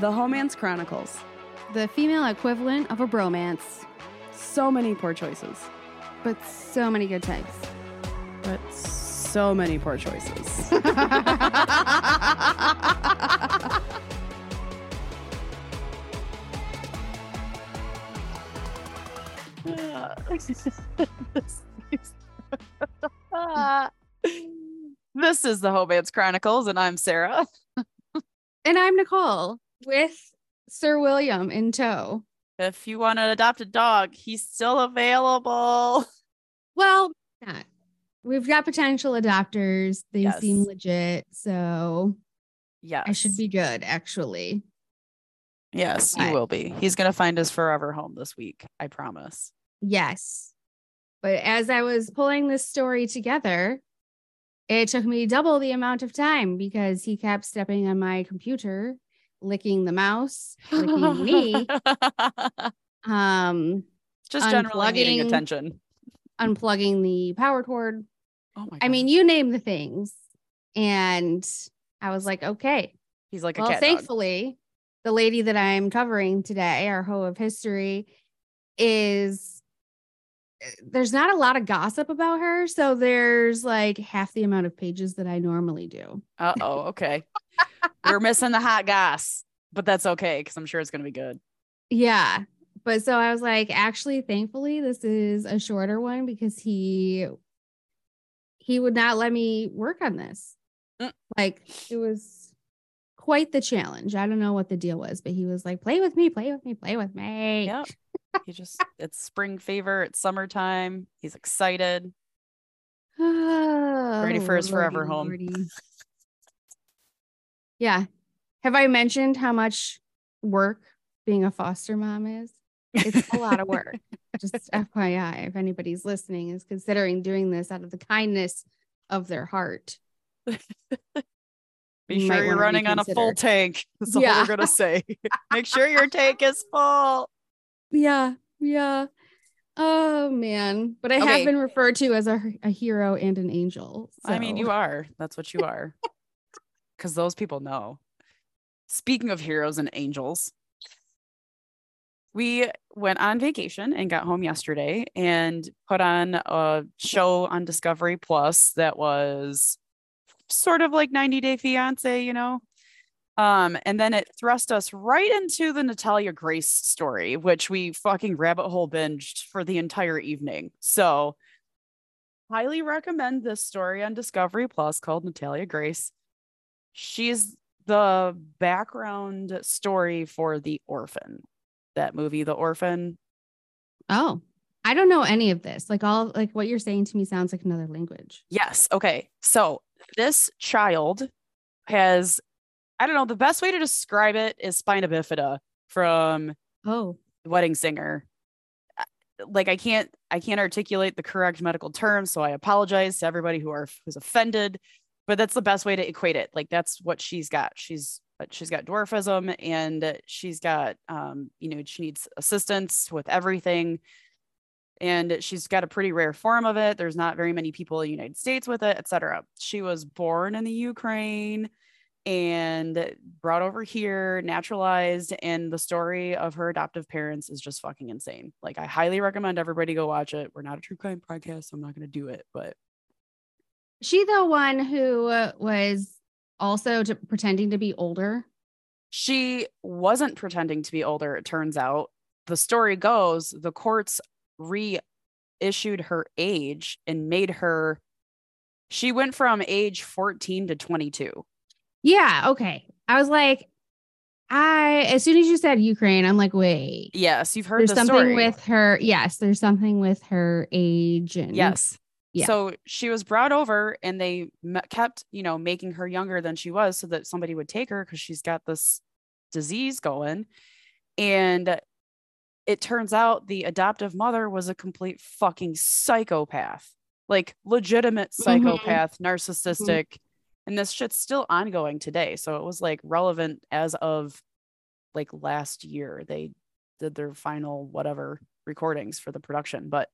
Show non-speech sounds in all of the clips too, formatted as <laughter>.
The Homance Chronicles. The female equivalent of a bromance, So many poor choices, but so many good times. but so many poor choices. <laughs> this is the Homance Chronicles, and I'm Sarah. and I'm Nicole with Sir William in tow. If you want to adopt a dog, he's still available. <laughs> Well, not. We've got potential adopters. They Yes. seem legit. So Yes, I should be good, actually. Yes, But- you will be. He's gonna find his forever home this week. I promise. Yes. But as I was pulling this story together, it took me double the amount of time because he kept stepping on my computer, licking the mouse, licking me, <laughs> um, Just generally Unplugging. attention. unplugging the power cord. Oh my! I mean, you name the things. And I was like, okay. he's like a Well, cat dog. thankfully, the lady that I'm covering today, our hoe of history, is eh, there's not a lot of gossip about her. So there's like half the amount of pages that I normally do. Uh oh. Okay. <laughs> We're missing the hot gas, but that's okay because I'm sure it's gonna be good. Yeah. But so I was like, actually, thankfully, this is a shorter one because he he would not let me work on this. Mm. Like it was quite the challenge. I don't know what the deal was, but he was like, play with me, play with me, play with me. Yep. He just it's spring fever. It's summertime. He's excited. <sighs> Ready for his forever home. Yeah. Have I mentioned how much work being a foster mom is? It's a lot of work. <laughs> Just FYI, if anybody's listening is considering doing this out of the kindness of their heart. <laughs> Be You sure you're running on a full tank. <laughs> That's all Yeah. we're gonna say. Make sure your tank is full. Yeah. Yeah. Oh man. But I Okay. have been referred to as a, a hero and an angel. I mean, you are. That's what you are. Because those people know. Speaking of heroes and angels, we went on vacation and got home yesterday and put on a show on Discovery Plus that was sort of like 90 Day Fiance, you know? Um, and then it thrust us right into the Natalia Grace story, which we fucking rabbit hole binged for the entire evening. So, highly recommend this story on Discovery Plus called Natalia Grace. She's the background story for The Orphan, that movie, The Orphan. Oh, I don't know any of this. Like all like what you're saying to me sounds like another language. Yes. Okay. So, this child has, I don't know, the best way to describe it is spina bifida from Oh, wedding singer Uh, like i can't i can't articulate the correct medical terms so i apologize to everybody who are who's offended but that's the best way to equate it. Like that's what she's got. She's uh, she's got dwarfism and she's got um you know she needs assistance with everything. And she's got a pretty rare form of it. There's not very many people in the united states with it etc she was born in the ukraine and brought over here, naturalized, and the story of her adoptive parents is just fucking insane. Like, I highly recommend everybody go watch it. We're not a true crime podcast, so I'm not going to do it, but she the one who uh, was also to, pretending to be older. she wasn't pretending to be older. It turns out the story goes the courts reissued her age and made her. She went from age 14 to 22. Yeah, okay. I was like, I as soon as you said Ukraine, I'm like, wait. Yes, you've heard There's the something story. with her. Yes, there's something with her age and Yes. Yeah. So she was brought over and they me- kept, you know, making her younger than she was so that somebody would take her because she's got this disease going. And it turns out the adoptive mother was a complete fucking psychopath, like legitimate Mhm. psychopath, narcissistic. And this shit's still ongoing today. So it was like relevant as of like last year. They did their final whatever recordings for the production. But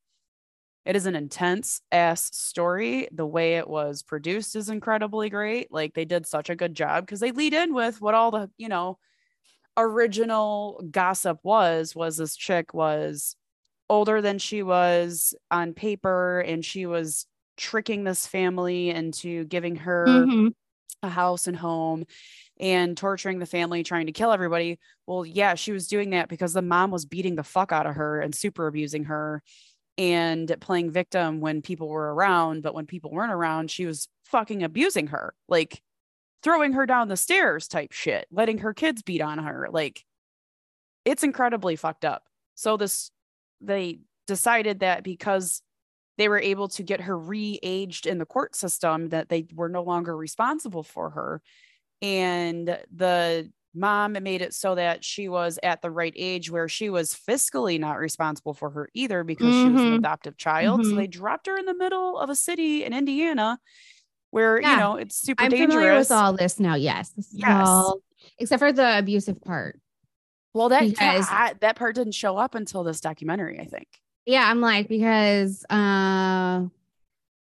it is an intense ass story. The way it was produced is incredibly great. Like they did such a good job because they lead in with what all the, you know, original gossip was was this chick was older than she was on paper and she was tricking this family into giving her Mhm. a house and home and torturing the family, trying to kill everybody. Well, yeah, she was doing that because the mom was beating the fuck out of her and super abusing her and playing victim when people were around. But when people weren't around, she was fucking abusing her, like throwing her down the stairs type shit, letting her kids beat on her. Like it's incredibly fucked up. So this, they decided that because they were able to get her re-aged in the court system that they were no longer responsible for her and the mom made it so that she was at the right age where she was fiscally not responsible for her either because she was an Mhm. adoptive child so Mhm. they dropped her in the middle of a city in indiana where you know it's super I'm dangerous familiar with all this now. Yes. This Yes. all- except for the abusive part. well that because- I- that part didn't show up until this documentary i think Yeah, I'm like because uh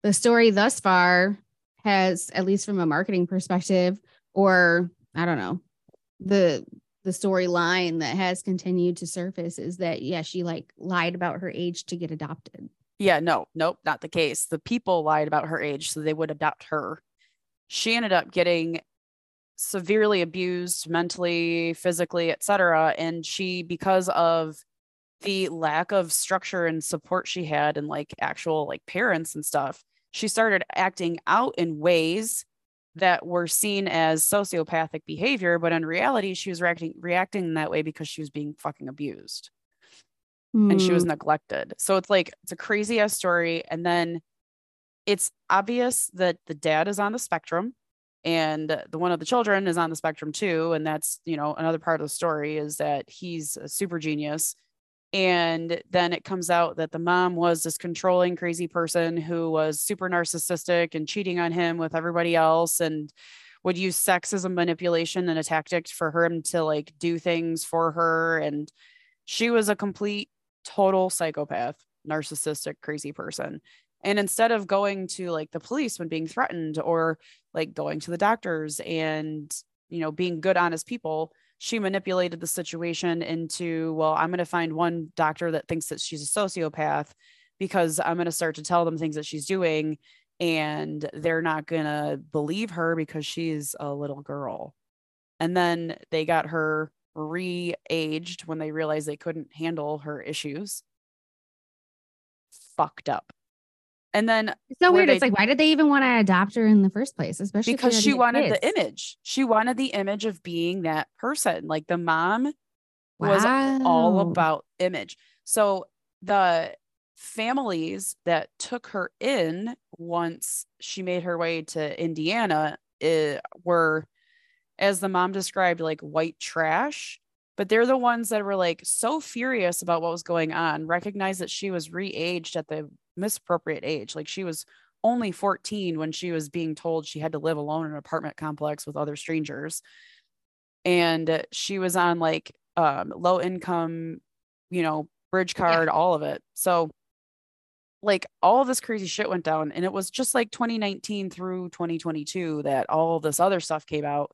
the story thus far has at least from a marketing perspective or I don't know the the storyline that has continued to surface is that yeah she like lied about her age to get adopted. Yeah, no, nope, not the case. The people lied about her age so they would adopt her. She ended up getting severely abused mentally, physically, etc. And she, because of the lack of structure and support she had and like actual like parents and stuff, she started acting out in ways that were seen as sociopathic behavior, but in reality, she was reacting reacting that way because she was being fucking abused and she was Hmm. neglected. So it's like it's a crazy ass story. And then it's obvious that the dad is on the spectrum and the one of the children is on the spectrum too. And that's, you know, another part of the story is that he's a super genius. And then it comes out that the mom was this controlling, crazy person who was super narcissistic and cheating on him with everybody else and would use sex as a manipulation and a tactic for him to like do things for her. And she was a complete total psychopath, narcissistic, crazy person. And instead of going to like the police when being threatened or like going to the doctors and, you know, being good, honest people, she manipulated the situation into, well, I'm going to find one doctor that thinks that she's a sociopath because I'm going to start to tell them things that she's doing and they're not going to believe her because she's a little girl. And then they got her re aged when they realized they couldn't handle her issues. Fucked up. And then It's so weird. they- It's like why did they even want to adopt her in the first place? Especially because she wanted kids. the image, she wanted the image of being that person. Like the mom was all about image. So the families that took her in once she made her way to Indiana eh, were, as the mom described, like white trash. But they're the ones that were like so furious about what was going on, recognized that she was re-aged at the misappropriate age. Like she was only 14 when she was being told she had to live alone in an apartment complex with other strangers. And she was on like um, low income, you know, bridge Yeah. card, all of it. So, like, all this crazy shit went down. And it was just like 2019 through 2022 that all this other stuff came out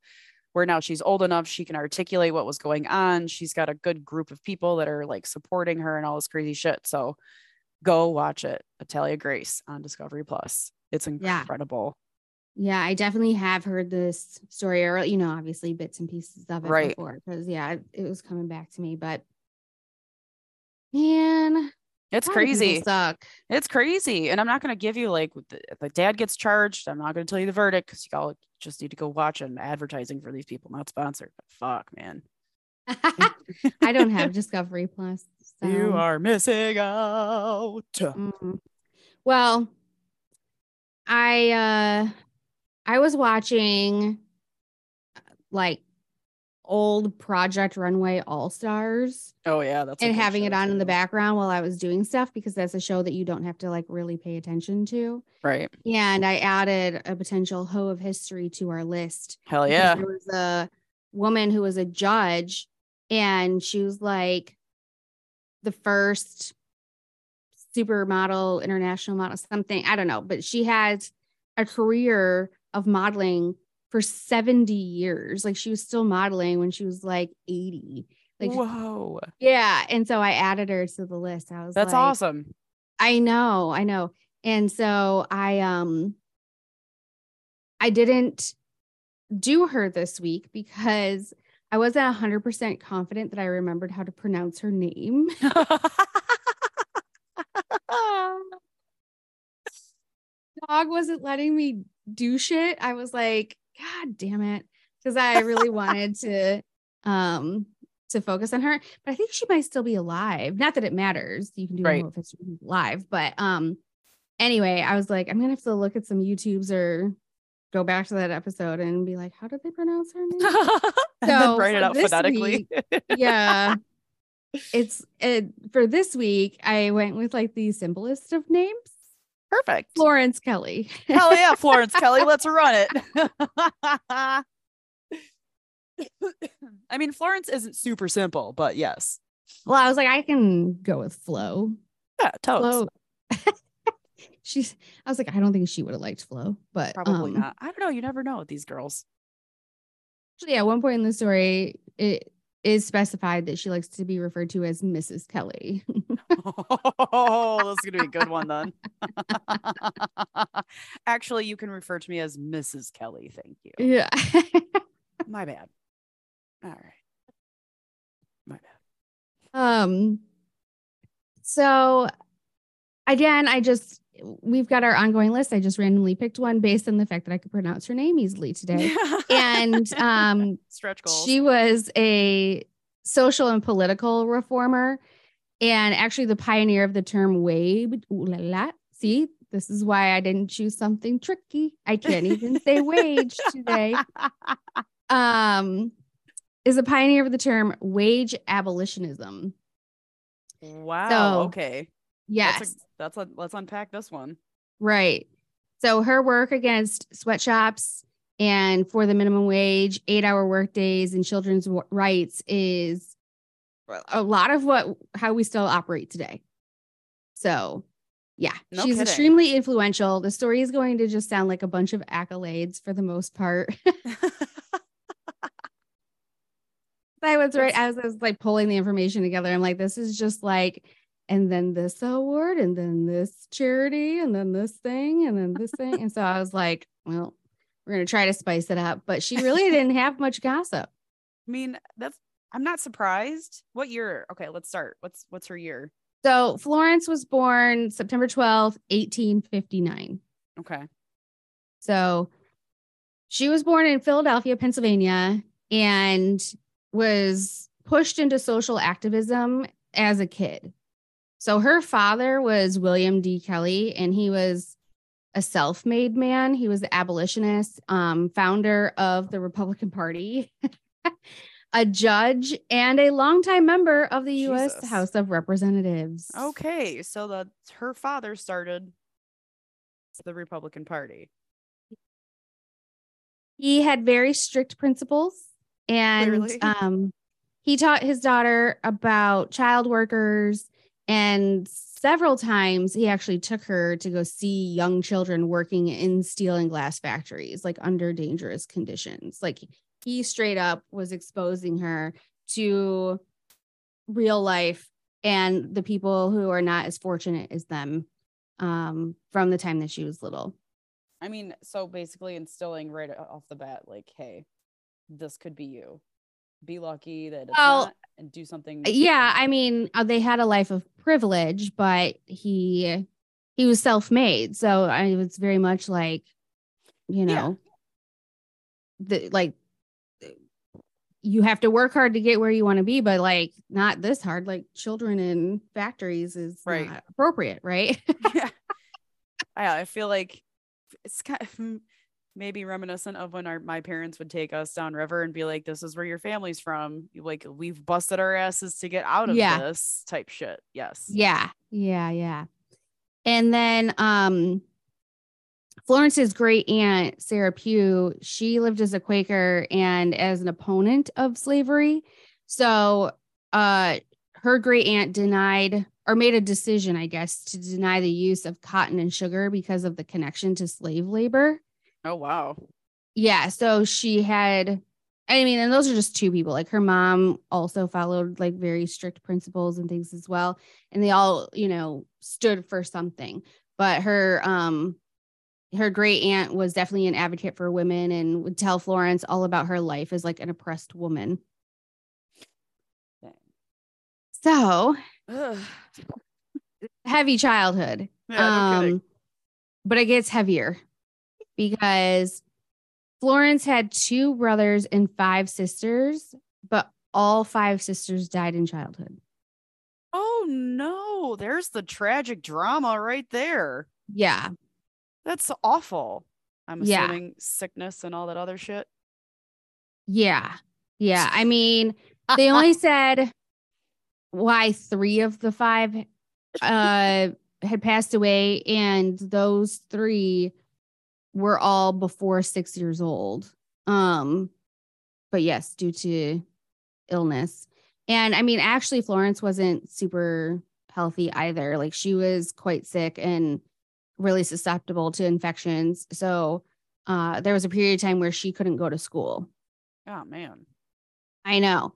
where now she's old enough, she can articulate what was going on. She's got a good group of people that are like supporting her and all this crazy shit. So, go watch it. Natalia Grace on Discovery Plus. It's incredible. Yeah, I definitely have heard this story, or you know, obviously bits and pieces of it Right. before, because yeah, it, it was coming back to me. But man, It's a lot of people crazy. Suck. It's crazy. And I'm not going to give you like the, the dad gets charged. I'm not going to tell you the verdict because you all just need to go watch an advertising for these people, not sponsored. But fuck, man. <laughs> I don't have Discovery Plus. So. You are missing out. Mm. Well, I uh I was watching uh, like old Project Runway All Stars Oh, yeah. That's and having it on in the background while I was doing stuff because that's a show that you don't have to like really pay attention to. Right. And I added a potential hoe of history to our list. Hell yeah. There was a woman who was a judge, and she was like the first supermodel, international model, something. I don't know, but she had a career of modeling for 70 years. Like she was still modeling when she was like 80. Like Whoa. yeah. And so I added her to the list. I was That's like, awesome. I know, I know. And so I um I didn't do her this week because I wasn't 100% confident that I remembered how to pronounce her name. <laughs> Dog wasn't letting me do shit. I was like, God damn it. Because I really wanted to um to focus on her. But I think she might still be alive. Not that it matters. You can do Right. right. if it's live. But um anyway, I was like, I'm gonna have to look at some YouTubes or go back to that episode and be like, how did they pronounce her name? <laughs> and then So write it out phonetically. yeah. <laughs> It's it, for this week, I went with like the simplest of names, Perfect. Florence Kelley. Hell yeah, Florence Kelley, let's <laughs> run it. I mean, Florence isn't super simple, but yes. Well, I was like, I can go with Flo. Yeah, totes. Flo. She's. I was like, I don't think she would have liked Flo, but Probably um, not. I don't know. You never know with these girls. Actually, at one point in the story, it is specified that she likes to be referred to as Mrs. Kelley. Oh, that's gonna be a good one then. <laughs> Actually, you can refer to me as Mrs. Kelley. Thank you. yeah. <laughs> My bad. All right. My bad. Um, so again, I just we've got our ongoing list. I just randomly picked one based on the fact that I could pronounce her name easily today. <laughs> And um stretch goals. she was a social and political reformer and actually the pioneer of the term wage. Ooh la la. See, this is why I didn't choose something tricky. I can't even say <laughs> wage today. Um is a pioneer of the term wage abolitionism. wow. So, okay. Yes. That's a, let's unpack this one. Right. So her work against sweatshops and for the minimum wage, eight hour workdays, and children's rights is a lot of what how we still operate today. So, yeah, No she's kidding. extremely influential. The story is going to just sound like a bunch of accolades for the most part. <laughs> I was right as I was like pulling the information together. I'm like, this is just like, and then this award, and then this charity, and then this thing, and then this thing. And so I was like, well, we're gonna try to spice it up. But she really didn't have much gossip. I mean, that's I'm not surprised. What year? Okay, let's start. What's what's her year? So Florence was born September 12th, 1859. Okay. So she was born in Philadelphia, Pennsylvania, and was pushed into social activism as a kid. So her father was William D. Kelley, and he was a self-made man. He was an abolitionist, um, founder of the Republican Party, <laughs> a judge, and a longtime member of the U.S. Jesus. House of Representatives. Okay, so the her father started the Republican Party. he had very strict principles and um he taught his daughter about child workers and several times he actually took her to go see young children working in steel and glass factories like under dangerous conditions like he straight up was exposing her to real life and the people who are not as fortunate as them um, from the time that she was little I mean, so basically instilling right off the bat, like, hey, this could be you. Be lucky that it's Well, and do something. yeah i mean uh, they had a life of privilege but he he was self-made so i was very much like you Yeah. know the like you have to work hard to get where you want to be but like not this hard like children in factories is Right. appropriate right <laughs> yeah. I, I feel like it's kind of <laughs> maybe reminiscent of when our my parents would take us downriver and be like, "This is where your family's from." Like we've busted our asses to get out of Yeah. this type shit. Yes. Yeah, yeah, yeah. And then um Florence's great aunt, Sarah Pugh, she lived as a Quaker and as an opponent of slavery. So uh her great aunt denied or made a decision, I guess, to deny the use of cotton and sugar because of the connection to slave labor. Oh wow. yeah, so she had I mean, and those are just two people. Like her mom also followed like very strict principles and things as well. And they all, you know, stood for something. But her um her great aunt was definitely an advocate for women and would tell Florence all about her life as like an oppressed woman. Dang. So Ugh. heavy childhood. Yeah, um, but it gets heavier because Florence had two brothers and five sisters, but all five sisters died in childhood. Oh no, there's the tragic drama right there. Yeah. That's awful. I'm Yeah. assuming sickness and all that other shit. Yeah. Yeah. I mean, <laughs> they only said why three of the five uh had passed away, and those three were all before six years old. Um, but yes, due to illness. And I mean, actually, Florence wasn't super healthy either. Like she was quite sick and really susceptible to infections. So uh, there was a period of time where she couldn't go to school. Oh man. I know.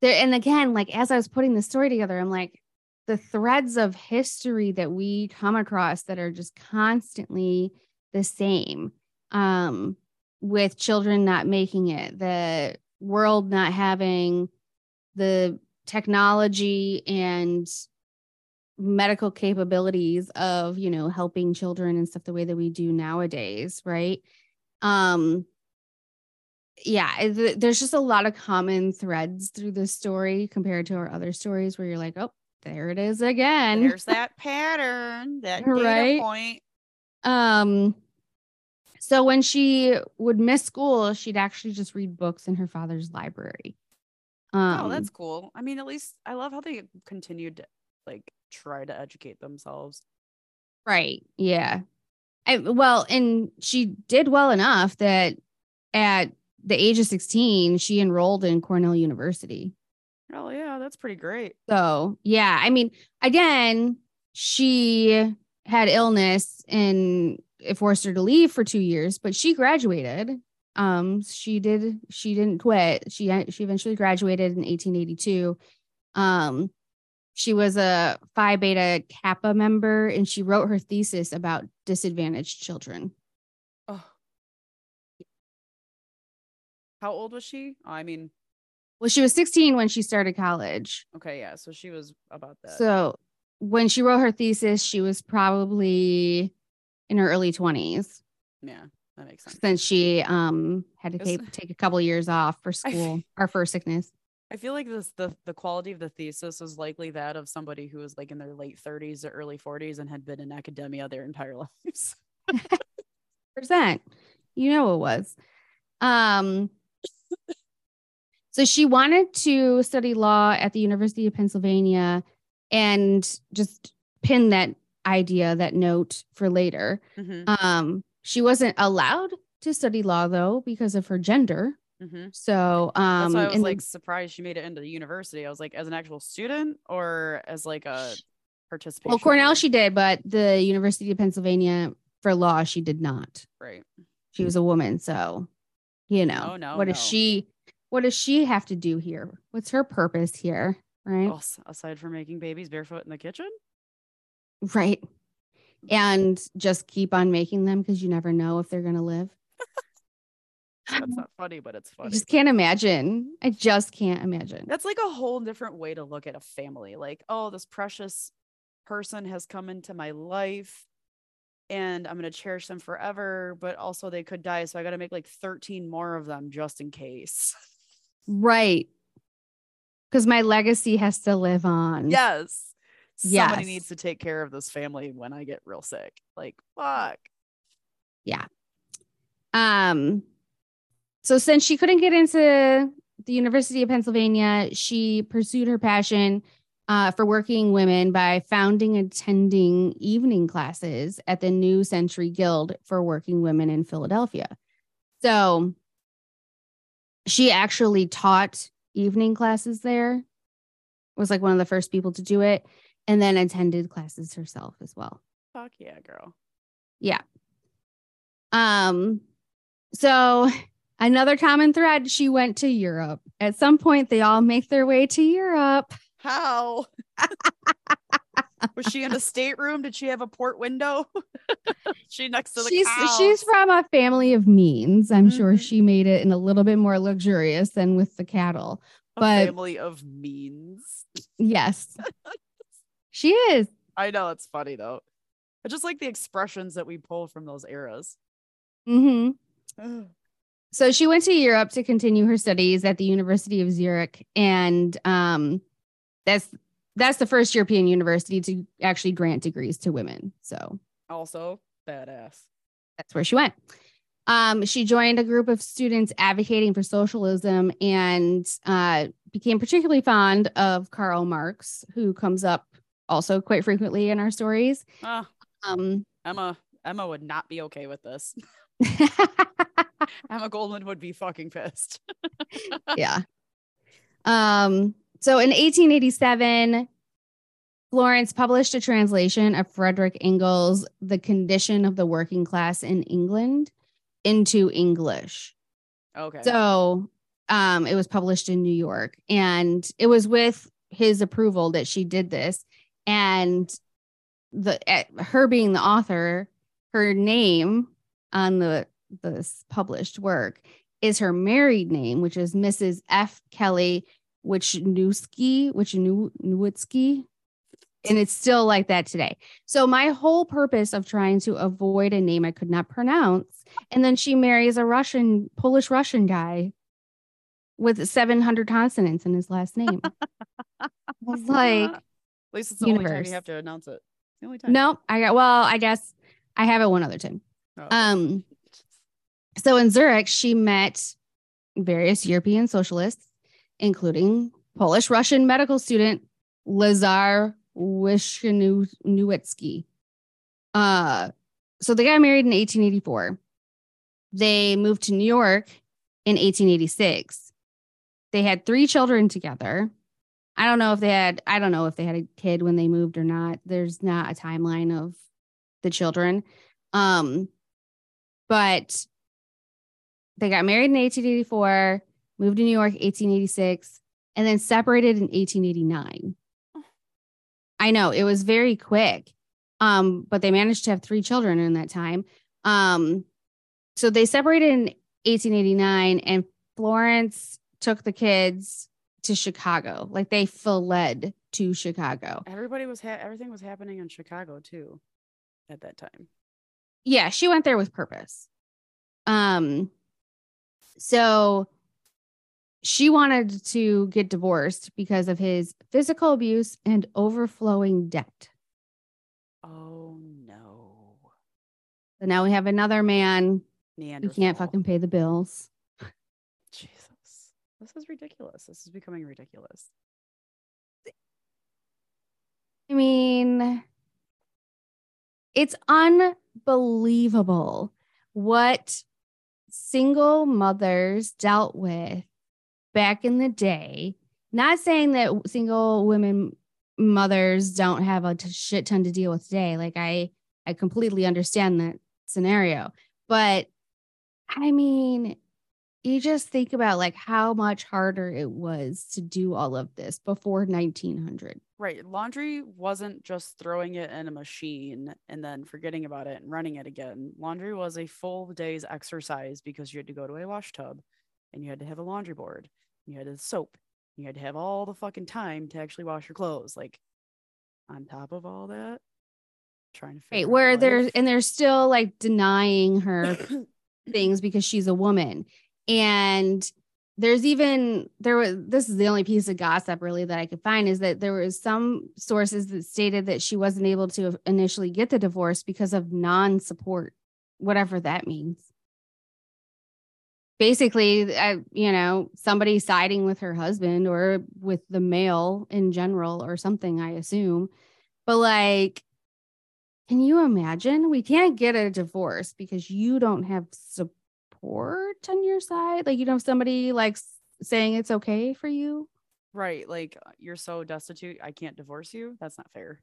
There, and again, like as I was putting the story together, I'm like, the threads of history that we come across that are just constantly the same. Um, with children not making it, the world not having the technology and medical capabilities of, you know, helping children and stuff the way that we do nowadays, right? Um, yeah, th- there's just a lot of common threads through this story compared to our other stories where you're like, oh, there it is again. There's that pattern, that <laughs> data Right? point. Um, so when she would miss school, she'd actually just read books in her father's library. Um, oh, that's cool. I mean, at least I love how they continued to like try to educate themselves. right. Yeah. I, well, and she did well enough that at the age of 16, she enrolled in Cornell University. Oh yeah, that's pretty great. So, yeah, I mean, again, she had illness and it forced her to leave for 2 years, but she graduated. Um she did she didn't quit. She she eventually graduated in 1882. Um she was a Phi Beta Kappa member and she wrote her thesis about disadvantaged children. Oh. How old was she? Oh, I mean, Well, she was 16 when she started college. okay, yeah. So she was about that. So when she wrote her thesis, she was probably in her early 20s yeah, that makes sense. since she um had to take, take a couple years off for school or for sickness. I feel like this the the quality of the thesis is likely that of somebody who was like in their late 30s or early 40s and had been in academia their entire <laughs> lives. <laughs> Percent. You know it was. Um <laughs> so she wanted to study law at the University of Pennsylvania and just pin that idea, that note for later. Mhm, Um, she wasn't allowed to study law though because of her gender. mhm. So um That's why I was in the- like surprised she made it into the university. I was like, as an actual student or as like a participation. well, Cornell she did, but the University of Pennsylvania for law she did not. right. She was a woman, so you know No, no, what does no. she what does she have to do here? What's her purpose here? Right. Aside from making babies barefoot in the kitchen. Right. Mm. And just keep on making them because you never know if they're gonna live. That's <laughs> not funny, but it's I just can't imagine. I just can't imagine. That's like a whole different way to look at a family. Like, oh, this precious person has come into my life and I'm going to cherish them forever, but also they could die. So I got to make like 13 more of them just in case. <laughs> Right. Because my legacy has to live on. yes. Somebody Yes. needs to take care of this family when I get real sick. Like, fuck. Yeah. Um, so since she couldn't get into the University of Pennsylvania, she pursued her passion uh, for working women by founding and attending evening classes at the New Century Guild for Working Women in Philadelphia. So she actually taught evening classes there, was like one of the first people to do it, and then attended classes herself as well. Fuck yeah, girl. Yeah. Um, So, another common thread she went to Europe. At some point, they all make their way to Europe. How? <laughs> Was she in a stateroom? Did she have a port window? <laughs> she next to the She's cows? she's from a family of means. I'm sure Mhm. she made it in a little bit more luxurious than with the cattle. a but- family of means. Yes. <laughs> she is. I know it's funny though. I just like the expressions that we pull from those eras. hmm. <sighs> So she went to Europe to continue her studies at the University of Zurich, and um, that's that's the first European university to actually grant degrees to women. So also, badass. that's where she went. Um, she joined a group of students advocating for socialism and uh, became particularly fond of Karl Marx, who comes up also quite frequently in our stories. Ah, Um, Emma. Emma would not be okay with this. <laughs> Emma Goldman would be fucking pissed. <laughs> yeah. Um, so in 1887, Florence published a translation of Frederick Engels' The Condition of the Working Class in England into English. Okay. So um, it was published in New York, and it was with his approval that she did this. And the eh, her being the author, her name on the this published work is her married name, which is Mrs. F. Kelley Wichnewski, Wichnewitsky. And it's still like that today. So my whole purpose of trying to avoid a name I could not pronounce, and then she marries a Russian, Polish Russian guy with 700 consonants in his last name. <laughs> I was like, At least it's the only time you have to announce it. It's the only time. no, I got, well, I guess I have it one other time. Oh. Um, so in Zurich, she met various European socialists, including Polish Russian medical student Lazar Wisniewski. Uh, so they got married in 1884. They moved to New York in 1886. They had three children together. I don't know if they had, I don't know if they had a kid when they moved or not. There's not a timeline of the children. Um, but they got married in 1884, moved to New York 1886, and then separated in 1889. I know it was very quick. Um, but they managed to have three children in that time. Um, so they separated in 1889, and Florence took the kids to Chicago. Like they fled to Chicago. Everybody was ha- everything was happening in Chicago too at that time. yeah, she went there with purpose. Um, so she wanted to get divorced because of his physical abuse and overflowing debt. Oh no. So now we have another man who can't fucking pay the bills. <laughs> Jesus. This is ridiculous. This is becoming ridiculous. I mean, it's unbelievable what single mothers dealt with back in the day. Not saying that single women mothers don't have a shit ton to deal with today. Like I, I completely understand that scenario, but I mean, you just think about like how much harder it was to do all of this before 1900. Right. Laundry wasn't just throwing it in a machine and then forgetting about it and running it again. Laundry was a full day's exercise because you had to go to a wash tub and you had to have a laundry board. You had a soap. You had to have all the fucking time to actually wash your clothes. Like on top of all that, trying to figure Right, out where they're life. and they're still like denying her <coughs> things because she's a woman. And there's even there was this is the only piece of gossip really that I could find is that there was some sources that stated that she wasn't able to initially get the divorce because of non-support, whatever that means. Basically, I, you know, somebody siding with her husband or with the male in general or something, I assume. But like, can you imagine? We can't get a divorce because you don't have support on your side. Like you don't have somebody like saying it's okay for you. right. Like uh, you're so destitute, I can't divorce you. That's not fair.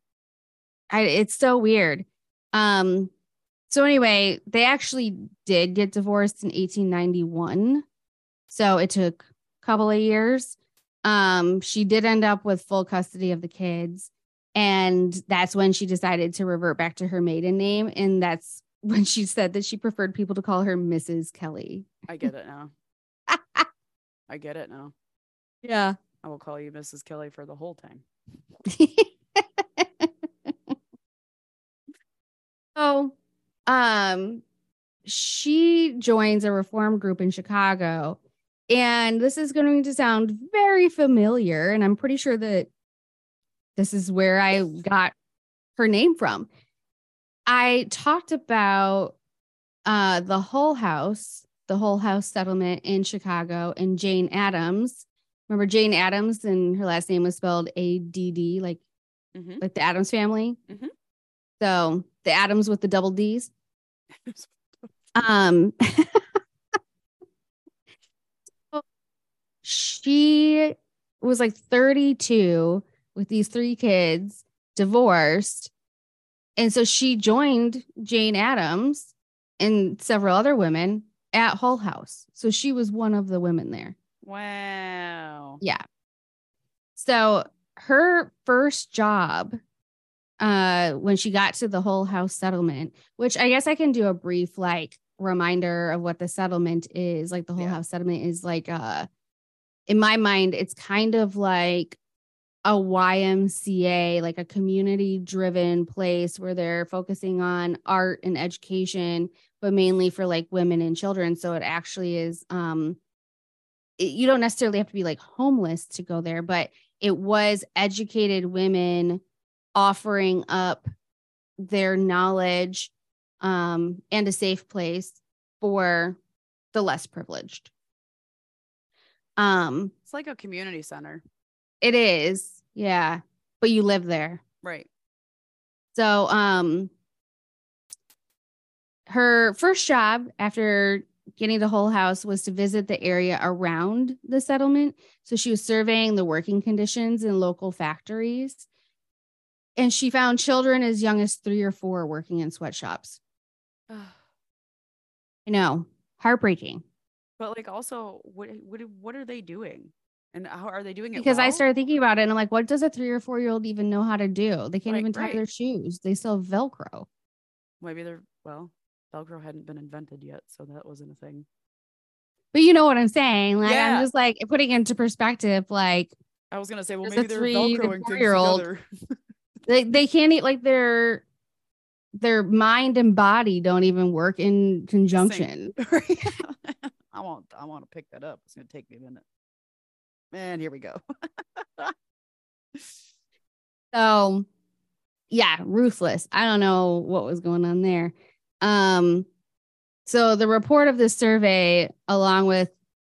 I, it's so weird. Um, So anyway, they actually did get divorced in 1891. So it took a couple of years. Um, she did end up with full custody of the kids. And that's when she decided to revert back to her maiden name. And that's <laughs> when she said that she preferred people to call her Mrs. Kelley. I get it now. <laughs> I get it now. Yeah. I will call you Mrs. Kelley for the whole time. <laughs> so, um, she joins a reform group in Chicago. And this is going to sound very familiar. And I'm pretty sure that this is where I got her name from. I talked about uh, the Hull House, the Hull House settlement in Chicago, and Jane Addams. Remember Jane Addams, and her last name was spelled A D D, like Mhm. like the Adams family. Mhm. So the Adams with the double D's. <laughs> Um, <laughs> she was like 32 with these three kids, divorced. And so she joined Jane Addams and several other women at Hull House. So she was one of the women there. wow. Yeah. So her first job uh when she got to the Hull House settlement, which I guess I can do a brief like reminder of what the settlement is. Like the Hull Yeah. House settlement is like uh in my mind, it's kind of like a YMCA, like a community driven place where they're focusing on art and education, but mainly for like women and children. So it actually is um it- you don't necessarily have to be like homeless to go there, but it was educated women offering up their knowledge um, and a safe place for the less privileged. Um, It's like a community center. it is, yeah, but you live there. Right. So, um, her first job after getting the Hull House was to visit the area around the settlement. So she was surveying the working conditions in local factories. And she found children as young as three or four working in sweatshops. I know, heartbreaking. But like also what what what are they doing? And how are they doing it? Because I started thinking about it and I'm like, what does a three or four year old even know how to do? They can't Like, even tie right. their shoes. They still have Velcro. maybe they're well, Velcro hadn't been invented yet, so that wasn't a thing. But you know what I'm saying? Like, Yeah. I'm just like putting into perspective, like, I was gonna say, well, maybe they're three velcroing things four-year-old. together. <laughs> they, they can't eat like their their mind and body don't even work in conjunction. <laughs> I want I want to pick that up. It's gonna take me a minute. And here we go. <laughs> So yeah, ruthless. I don't know what was going on there. Um so the report of this survey along with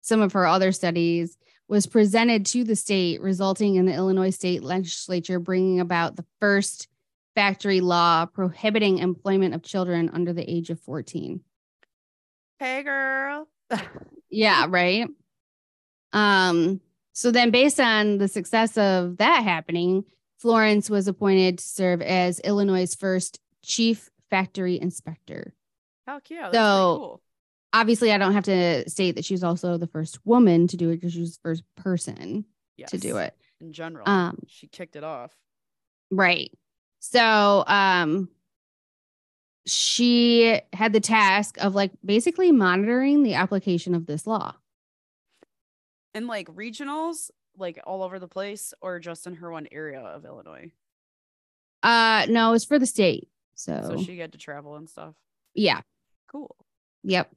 some of her other studies was presented to the state resulting in the Illinois state legislature bringing about the first factory law prohibiting employment of children under the age of 14. hey, girl. <laughs> Yeah, right. Um, so then based on the success of that happening, Florence was appointed to serve as Illinois' first chief factory inspector. How cute. that's So- cool. Obviously, I don't have to state that she was also the first woman to do it because she was the first person to do it. in general. Um, she kicked it off. Right. So um she had the task of like basically monitoring the application of this law. And like regionals, like all over the place, or just in her one area of Illinois. Uh no, it's for the state. So, So she had to travel and stuff. yeah. Cool. Yep.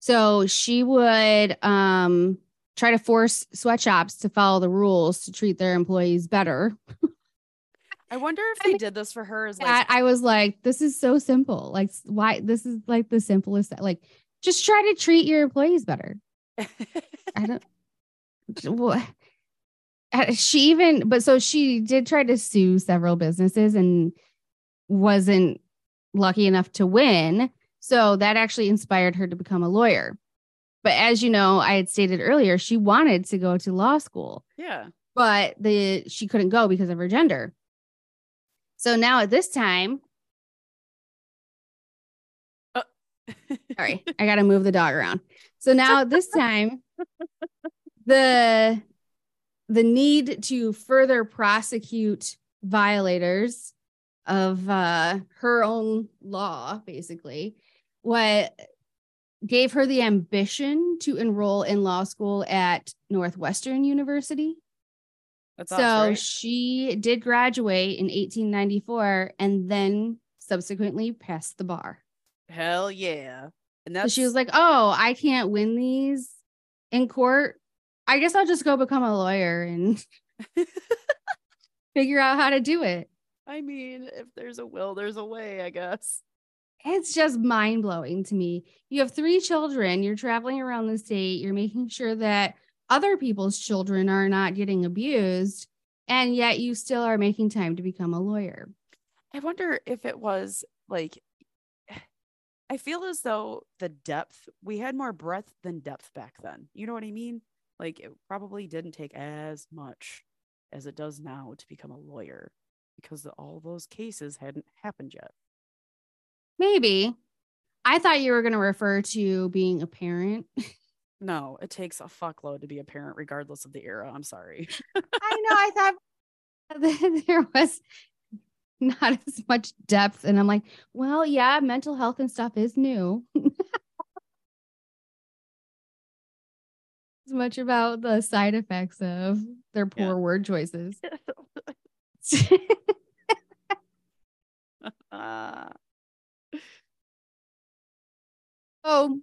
So she would um try to force sweatshops to follow the rules to treat their employees better. I wonder if I <laughs> they mean, did this for her as That like I was like, this is so simple. Like why this is like the simplest like just try to treat your employees better. I don't. <laughs> What? uh, She even, but so she did try to sue several businesses and wasn't lucky enough to win. So that actually inspired her to become a lawyer. But as you know, I had stated earlier, she wanted to go to law school, yeah. but the she couldn't go because of her gender. So now at this time, uh. <laughs> Sorry, I got to move the dog around. So now at this <laughs> time, the the need to further prosecute violators of uh, her own law, basically, what gave her the ambition to enroll in law school at Northwestern University. That's so right? she did graduate in 1894 and then subsequently passed the bar. Hell yeah. And So she was like, "Oh, I can't win these in court. I guess I'll just go become a lawyer and <laughs> figure out how to do it." I mean, if there's a will, there's a way, I guess. It's just mind blowing to me. You have three children, you're traveling around the state, you're making sure that other people's children are not getting abused, and yet you still are making time to become a lawyer. I wonder if it was like <sighs> I feel as though the depth we had more breadth than depth back then. You know what I mean? Like it probably didn't take as much as it does now to become a lawyer because all those cases hadn't happened yet. Maybe. I thought you were going to refer to being a parent. <laughs> No, it takes a fuckload to be a parent regardless of the era. I'm sorry. <laughs> I know. I thought <laughs> that there was not as much depth. And I'm like, well, yeah, mental health and stuff is new. as much about the side effects of their poor Yeah. word choices. Uh, <laughs> so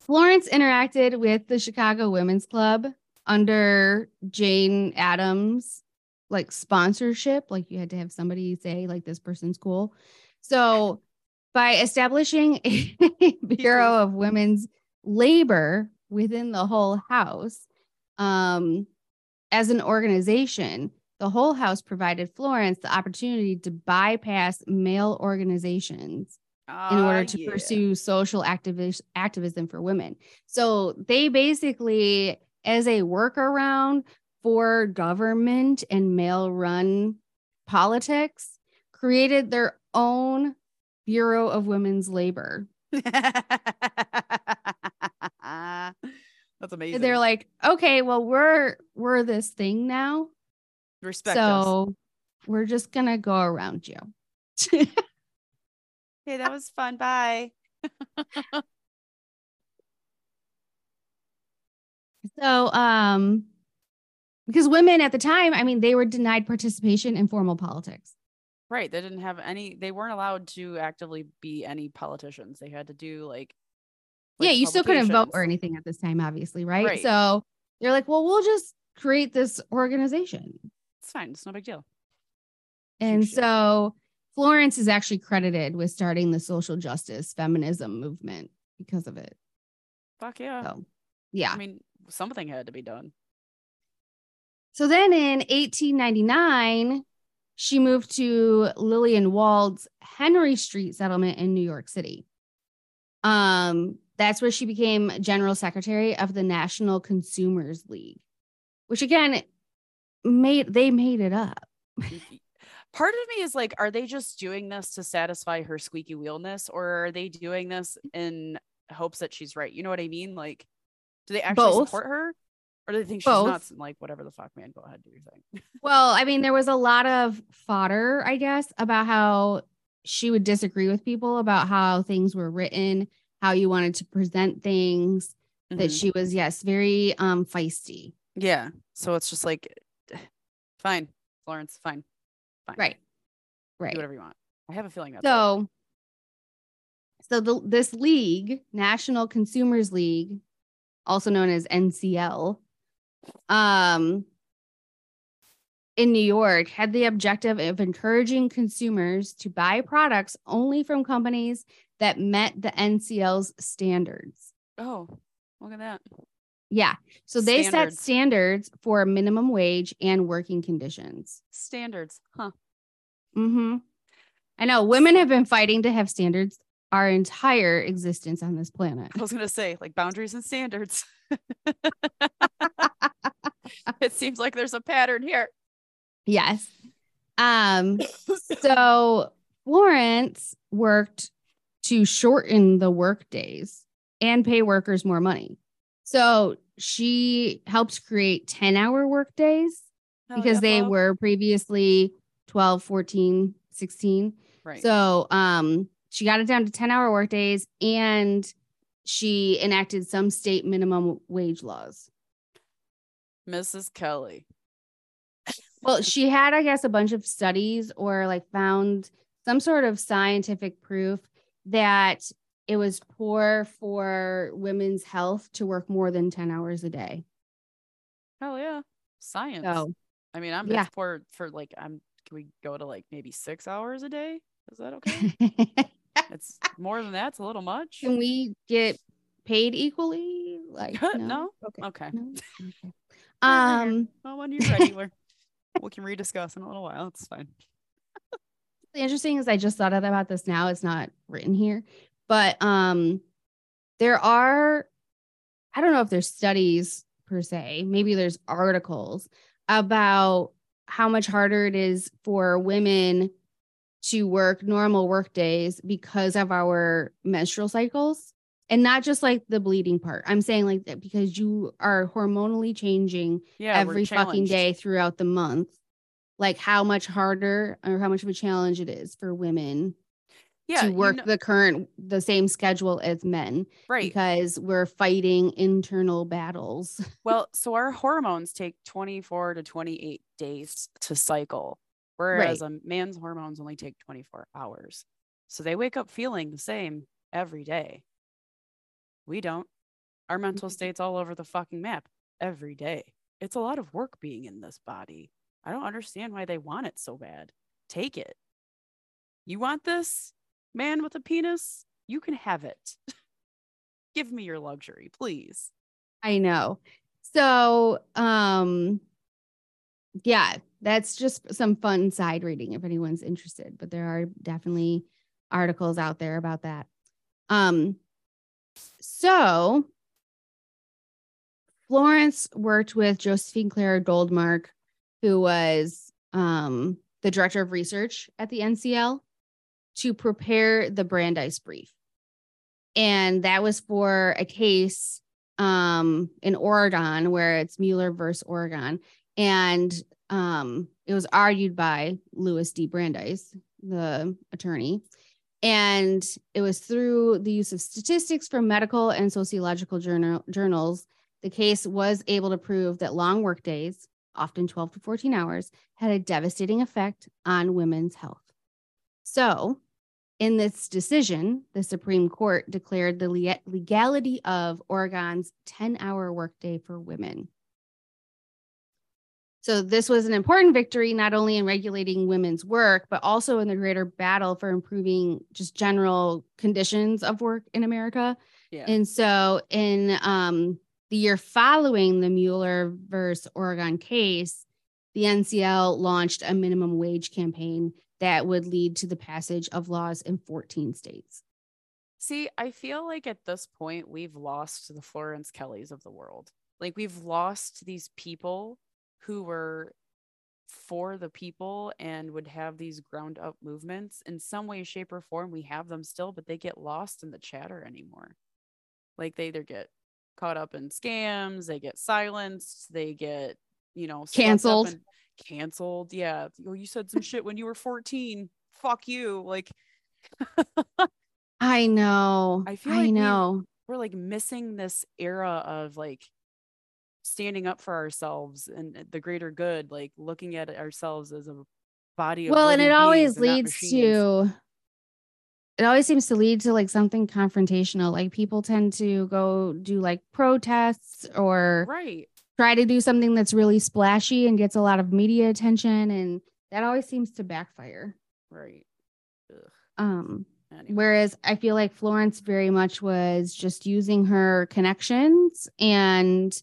Florence interacted with the Chicago Women's Club under Jane Addams like sponsorship. Like you had to have somebody say like this person's cool. So by establishing a <laughs> bureau of women's labor within the Hull House um, as an organization the Hull House provided florence the opportunity to bypass male organizations in order ah, to yeah. pursue social activis- activism for women. So they basically, as a workaround for government and male run politics, created their own Bureau of Women's Labor. <laughs> That's amazing. They're like, okay, well, we're we're this thing now. Respect us. so we're just gonna go around you. <laughs> Hey, that was fun. Bye. <laughs> So, um, because women at the time, I mean, they were denied participation in formal politics. Right. They didn't have any, they weren't allowed to actively be any politicians. They had to do like, yeah, you still couldn't vote or anything at this time, obviously, right? Right. So they're like, well, we'll just create this organization. It's fine. It's no big deal. And shit. so Florence is actually credited with starting the social justice feminism movement because of it. Fuck yeah. So, yeah. I mean, something had to be done. So then in 1899, she moved to Lillian Wald's Henry Street settlement in New York City. Um, that's where she became general secretary of the National Consumers League, which again made they made it up. Part of me is like, are they just doing this to satisfy her squeaky wheelness or are they doing this in hopes that she's right? You know what I mean? Like, do they actually Both. support her? Or do they think she's Both. nuts and like, whatever the fuck, man, go ahead, do your thing. <laughs> Well, I mean, there was a lot of fodder, I guess, about how she would disagree with people about how things were written, how you wanted to present things. That Mhm. she was, yes, very um feisty. Yeah. So it's just like, fine, Florence, fine. Fine. Right. Right. Do whatever you want. I have a feeling that's it. So, so the, this league, National Consumers League, also known as NCL, um, in New York, had the objective of encouraging consumers to buy products only from companies that met the NCL's standards. Oh, look at that. Yeah. So they set Standards. standards for minimum wage and working conditions. Standards. Huh. hmm I know women have been fighting to have standards our entire existence on this planet. I was gonna say like boundaries and standards. <laughs> <laughs> it seems like there's a pattern here. Yes. Um, <coughs> so Florence worked to shorten the work days and pay workers more money. So she helped create 10 hour work days Hell because yeah, they were previously 12, 14, 16. right. So um she got it down to 10 hour work days and she enacted some state minimum wage laws. Mrs. Kelley. Well, <laughs> she had, I guess, a bunch of studies or like found some sort of scientific proof that it was poor for women's health to work more than 10 hours a day. Hell yeah. Science. So, I mean, I'm yeah. it's for for like I'm can we go to like maybe six hours a day? Is that okay? <laughs> it's more than that. It's a little much. can we get paid equally? Like, <laughs> no? No? Okay. Okay. No? <laughs> Okay. Um, Well, when you're regular, we can rediscuss in a little while. It's fine. the interesting is I just thought about this now. It's not written here, but um, there are, I don't know if there's studies per se, maybe there's articles about how much harder it is for women to work normal work days because of our menstrual cycles and not just like the bleeding part. I'm saying like that because you are hormonally changing Yeah. every fucking day throughout the month like how much harder or how much of a challenge it is for women Yeah. to you work know- the current the same schedule as men right. because we're fighting internal battles <laughs> Well, so our hormones take 24 to 28 days to cycle, whereas a man's hormones only take 24 hours. So they wake up feeling the same every day. We don't. Our mental Mhm. state's all over the fucking map every day. It's a lot of work being in this body. I don't understand why they want it so bad. Take it. You want this, man with a penis? You can have it. <laughs> Give me your luxury, please. i know so um yeah that's just some fun side reading if anyone's interested but there are definitely articles out there about that um so Florence worked with Josephine Claire Goldmark, who was um, the director of research at the NCL, to prepare the Brandeis brief. And that was for a case um, in Oregon where it's Muller versus Oregon. And um, it was argued by Louis D. Brandeis, the attorney. And it was through the use of statistics from medical and sociological journal, journals the case was able to prove that long work days, often 12 to 14 hours, had a devastating effect on women's health. So, in this decision, the Supreme Court declared the le- legality of Oregon's 10 hour workday for women. So, this was an important victory, not only in regulating women's work, but also in the greater battle for improving just general conditions of work in America. Yeah. And so, in um, the year following the Muller versus Oregon case, the NCL launched a minimum wage campaign that would lead to the passage of laws in 14 states. See, I feel like at this point we've lost the Florence Kelleys of the world. Like we've lost these people who were for the people and would have these ground up movements in some way, shape, or form. We have them still, but they get lost in the chatter anymore. Like they either get caught up in scams, they get silenced, they get, you know, Canceled. Canceled. Yeah. Oh, you said some shit when you were 14. Fuck you. Like <laughs> I know. I feel I like we- know. we're like missing this era of like standing up for ourselves and uh, the greater good, like looking at ourselves as a body of Well, and it always and leads to it always seems to lead to like something confrontational. Like people tend to go do like protests or right. Try to do something that's really splashy and gets a lot of media attention and that always seems to backfire. Right. Ugh. Um Anyway. Whereas I feel like Florence very much was just using her connections and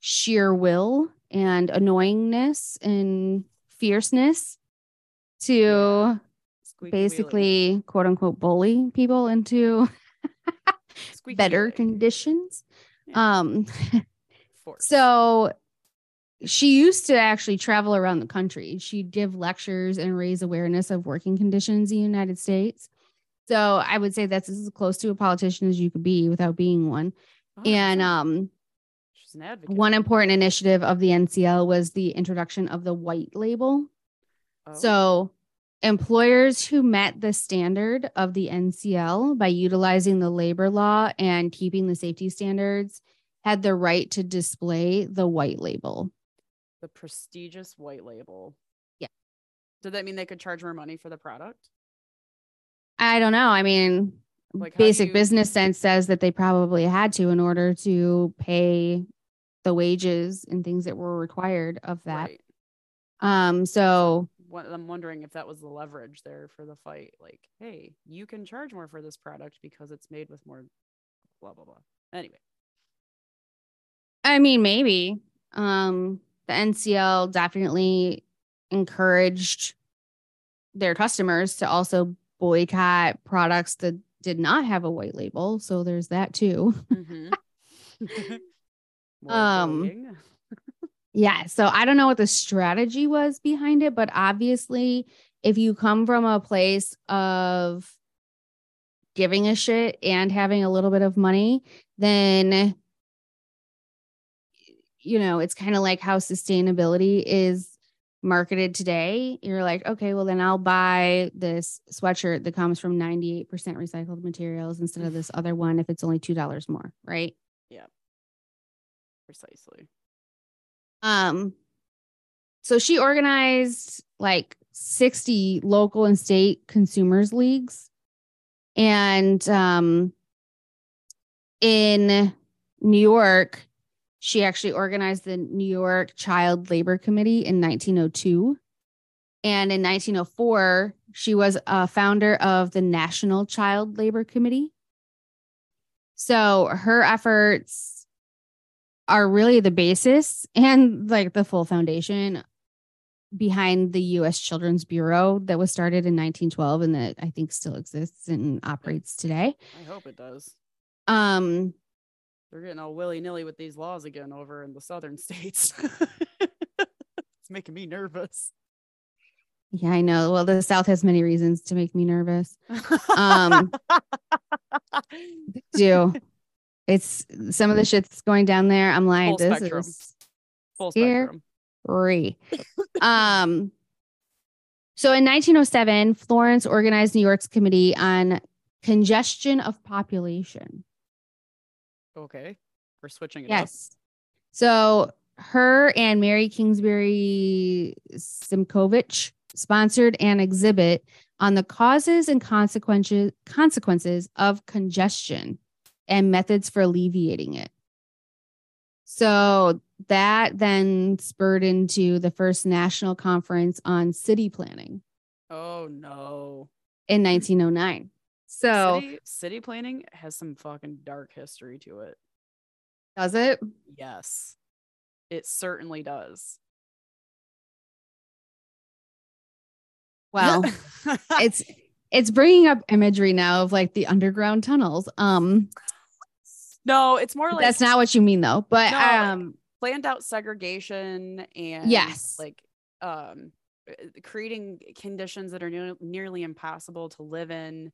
sheer will and annoyingness and fierceness to Yeah. Basically quote unquote bully people into <laughs> better conditions. Yeah. Um <laughs> Force. so she used to actually travel around the country. She'd give lectures and raise awareness of working conditions in the United States. So I would say that's as close to a politician as you could be without being one. And um, she's an advocate. one important initiative of the NCL was the introduction of the white label. Oh, So, employers who met the standard of the NCL by utilizing the labor law and keeping the safety standards had the right to display the white label. the prestigious white label. Yeah. Did that mean they could charge more money for the product? I don't know. I mean, Like, basic you- business sense says that they probably had to in order to pay the wages and things that were required of that. Right. Um, so I'm wondering if that was the leverage there for the fight. Like, hey, you can charge more for this product because it's made with more blah blah blah. Anyway, I mean, maybe. Um, the NCL definitely encouraged their customers to also boycott products that did not have a white label. So there's that too. <laughs> <laughs> Mhm. Um. Yeah. So I don't know what the strategy was behind it, but obviously, if you come from a place of giving a shit and having a little bit of money, then, you know, it's kind of like how sustainability is marketed today. You're like, okay, well, then I'll buy this sweatshirt that comes from 98% recycled materials instead of this <sighs> other one if it's only $2 more. Right. Yeah. Precisely. Um, so she organized like 60 local and state consumers leagues. And um, in New York, she actually organized the New York Child Labor Committee in 1902. And in 1904, she was a founder of the National Child Labor Committee. So her efforts are really the basis and like the full foundation behind the US Children's Bureau that was started in 1912 and that I think still exists and operates today. I hope it does. Um They're getting all willy nilly with these laws again over in the southern <laughs> states. it's making me nervous. yeah, I know. Well, the South has many reasons to make me nervous. Um, <laughs> Do it's some of the shit's going down there. I'm like, Full this spectrum. is Full spectrum. Um, so in 1907, Florence organized New York's Committee on Congestion of Population. Okay. We're switching it Yes. So her and Mary Kingsbury Simkhovitch sponsored an exhibit on the causes and consequences consequences of congestion and methods for alleviating it. So that then spurred into the first national conference on city planning. Oh no. in 1909. So city, city planning has some fucking dark history to it. does it? Yes. It certainly does. Well, <laughs> it's it's bringing up imagery now of like the underground tunnels. Um, no, it's more like that's not what you mean though. But No, um, planned out segregation and Yes. like um creating conditions that are near, nearly impossible to live in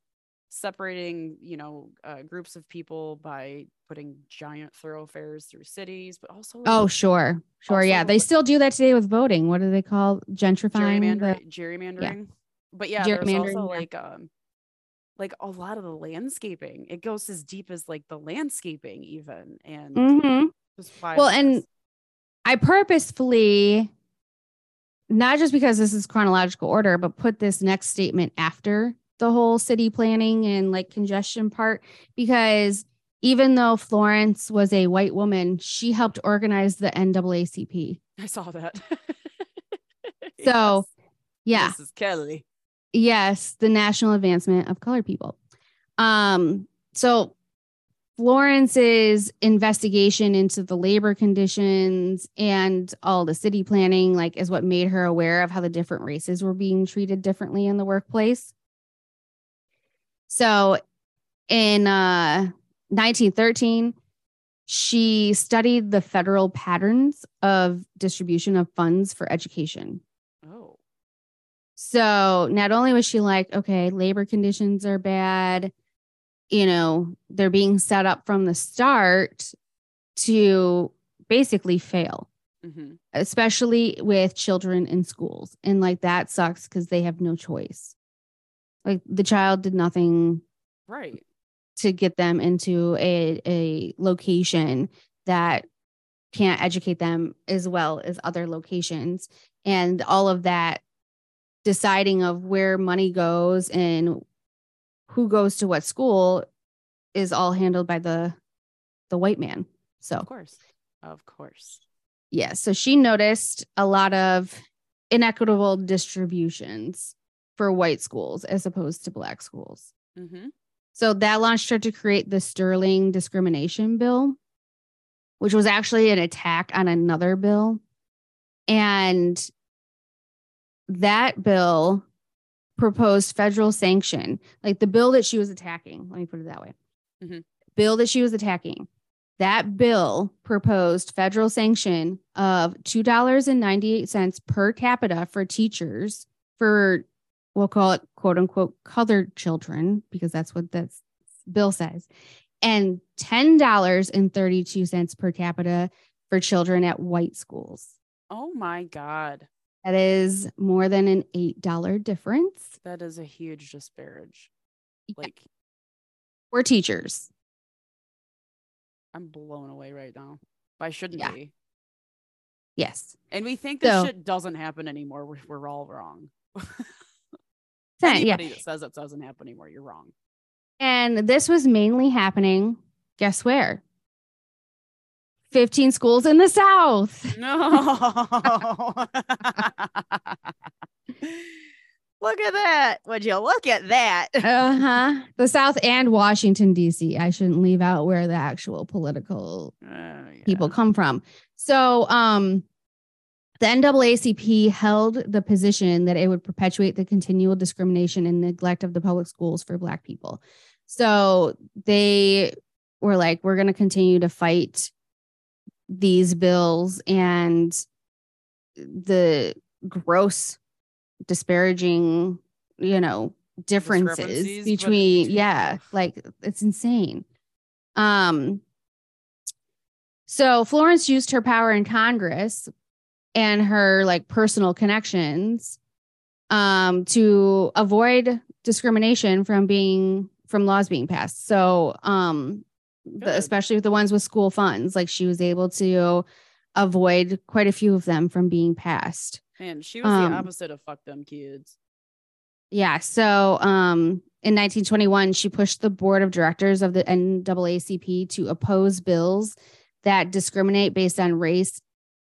separating you know uh, groups of people by putting giant thoroughfares through cities but also oh sure, sure, yeah, they still do that today with voting. What do they call gentrifying? the- gerrymandering, gerrymandering. but yeah there's Gerrymandering, also yeah. like um like a lot of the landscaping it goes as deep as like the landscaping even and Mhm. just Well, and. I purposefully, not just because this is chronological order, but put this next statement after the whole city planning and like congestion part, because even though Florence was a white woman, she helped organize the NAACP. i saw that <laughs> So, Yes. yeah, Mrs. kelley yes, the national advancement of colored people. Um, so Florence's investigation into the labor conditions and all the city planning, like, is what made her aware of how the different races were being treated differently in the workplace. So, in uh, 1913, she studied the federal patterns of distribution of funds for education. oh So not only was she like, okay, labor conditions are bad, you know, they're being set up from the start to basically fail, Mhm. especially with children in schools. And like that sucks because they have no choice. Like the child did nothing Right. to get them into a, a location that can't educate them as well as other locations and all of that deciding of where money goes and who goes to what school is all handled by the the white man so Of course. Of course. yeah so she noticed a lot of inequitable distributions for white schools as opposed to black schools Mm-hmm. so that launched her to create the Sterling Discrimination Bill, which was actually an attack on another bill. And that bill proposed federal sanction, like the bill that she was attacking. Let me put it that way. Mhm. Bill that she was attacking. That bill proposed federal sanction of $2.98 per capita for teachers for we'll call it quote unquote colored children because that's what that bill says and $10.32 per capita for children at white schools Oh my God. that is more than an $8 difference That is a huge disparage. Yeah. Like, for teachers I'm blown away right now. I shouldn't Yeah. be. yes And we think this So- shit doesn't happen anymore. We're, we're all wrong. <laughs> Ten- yeah Anybody that says it doesn't happen anymore, you're wrong. and this was mainly happening guess where 15 schools in the south <laughs> No. <laughs> look at that. Would you look at that? <laughs> uh-huh the south and washington d.c i shouldn't leave out where the actual political Uh, people come from. So um the NAACP held the position that it would perpetuate the continual discrimination and neglect of the public schools for Black people. So they were like, we're going to continue to fight these bills and the gross, disparaging, you know, differences between, between- yeah, like it's insane. Um, so Florence used her power in Congress and her like personal connections um to avoid discrimination from being from laws being passed. So um the, especially with the ones with school funds, like she was able to avoid quite a few of them from being passed. And she was Um, the opposite of fuck them kids. Yeah. So um, in 1921, she pushed the board of directors of the NAACP to oppose bills that discriminate based on race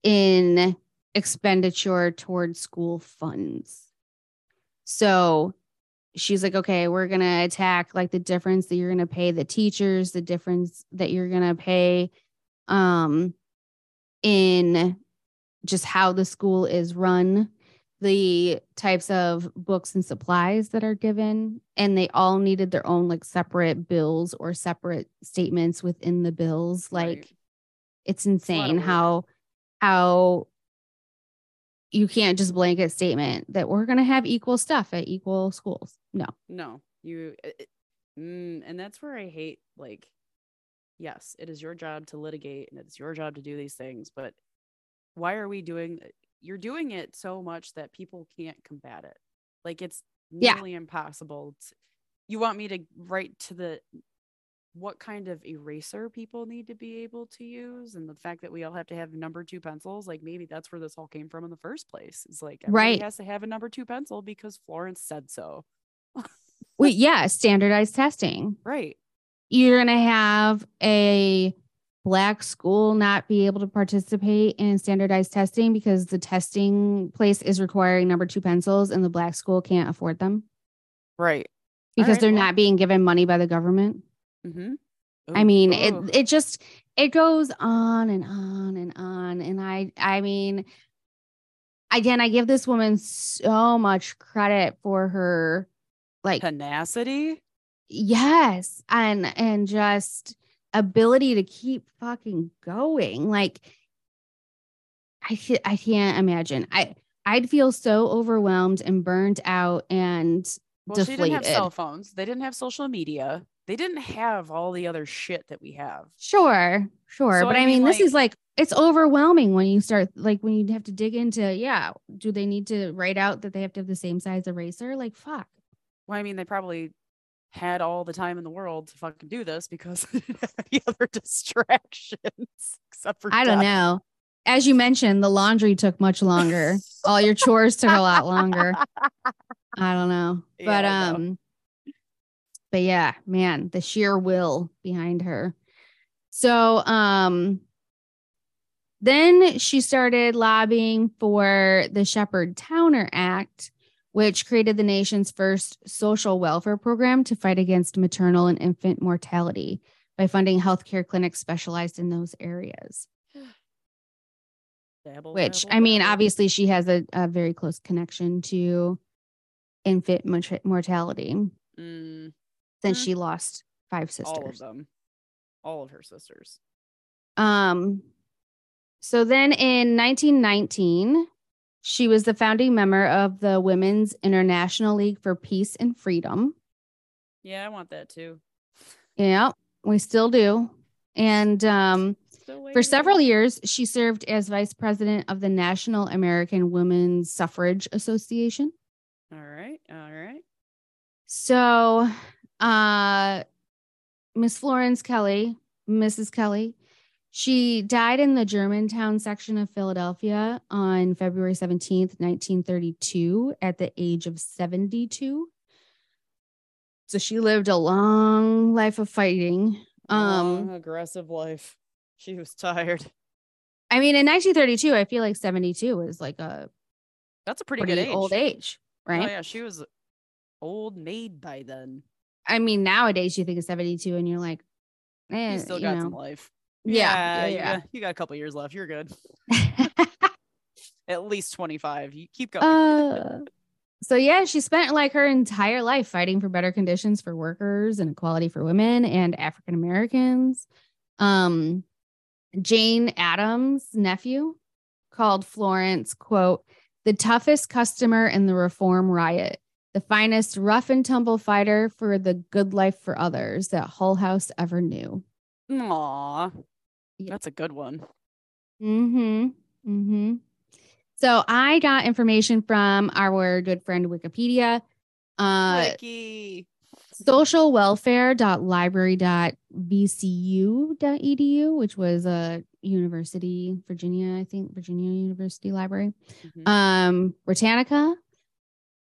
in expenditure towards school funds. So she's like, okay, we're going to attack like the difference that you're going to pay the teachers, the difference that you're going to pay um, in just how the school is run the types of books and supplies that are given and they all needed their own like separate bills or separate statements within the bills like Right. it's a lot of insane work. how how you can't just blanket statement that we're going to have equal stuff at equal schools no No, you, it- it- mm, and that's where I hate like, yes, it is your job to litigate and it's your job to do these things, but why are we doing? Uh, you're doing it so much that people can't combat it. Like it's Yeah. nearly impossible. To, you want me to write to the what kind of eraser people need to be able to use and the fact that we all have to have number two pencils like maybe that's where this all came from in the first place it's like everybody Right. has to have a number two pencil because florence said so. <laughs> Wait, yeah standardized testing. Right. You're going to have a black school not be able to participate in standardized testing because the testing place is requiring number two pencils and the black school can't afford them? Right. Because right, they're well- not being given money by the government. Mm-hmm. I mean, it it just it goes on and on and on and I I mean again, I give this woman so much credit for her like tenacity yes and and just ability to keep fucking going like i i can't imagine i I'd feel so overwhelmed and burned out and Well, she didn't have cell phones. They didn't have social media. They didn't have all the other shit that we have. Sure, sure. So, but I mean, this is like it's overwhelming when you start like when you have to dig into, yeah, do they need to write out that they have to have the same size eraser? Like fuck. Well, I mean, they probably had all the time in the world to fucking do this because <laughs> they didn't have any other <laughs> distractions except for I don't know. As you mentioned, the laundry took much longer. All your chores took a lot longer. <laughs> I don't know. Yeah, But know. Um, but yeah, man, the sheer will behind her. So um then she started lobbying for the Sheppard Towner Act, which created the nation's first social welfare program to fight against maternal and infant mortality by funding healthcare clinics specialized in those areas. <sighs> Dabble, Which, dabble, I mean, dabble. obviously, she has a, a very close connection to infant mortality Mm, since Mm. she lost five sisters. all of them, all of her sisters. Um, so then in 1919, she was the founding member of the Women's International League for Peace and Freedom. Yeah, I want that too. Yeah, we still do. And um, for several years, she served as vice president of the National American Women's Suffrage Association. All right, all right. So, uh, Miss Florence Kelley, Mrs. Kelley, she died in the Germantown section of Philadelphia on February 17th, 1932, at the age of 72. So she lived a long life of fighting. Um, Long, aggressive life. She was tired. I mean, in 1932, I feel like 72 was like a That's a pretty, pretty good age. old age, right? Oh yeah, she was old maid by then. I mean, nowadays you think of 72 and you're like, eh, You still you got know. some life. Yeah, you, yeah, Got, you got a couple years left. You're good. <laughs> At least 25. You keep going. Uh, so yeah, she spent like her entire life fighting for better conditions for workers and equality for women and African Americans. Um, Jane Addams' nephew called Florence, quote, the toughest customer in the reform riot, the finest rough and tumble fighter for the good life for others that Hull House ever knew. Aw. Yeah. That's a good one. Mm-hmm. Mm-hmm. So I got information from our good friend Wikipedia. Uh Wiki. socialwelfare.library.vcu.edu, which was a university, Virginia, I think, Virginia University Library. Mhm. Um, Britannica,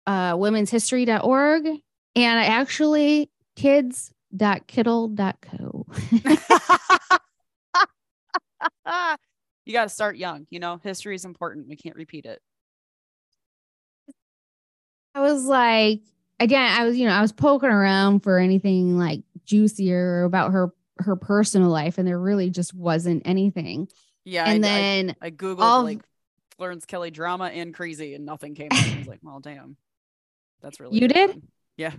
uh, womenshistory.org, and actually kids.kiddle.co. <laughs> you got to start young. You know, history is important. We can't repeat it. I was like, again, I was, you know, I was poking around for anything like juicier about her her personal life, and there really just wasn't anything. Yeah. and I, I- then I, Googled all like Florence Kelley drama and crazy and nothing came up. I was like, well, damn. That's really You did? Yeah.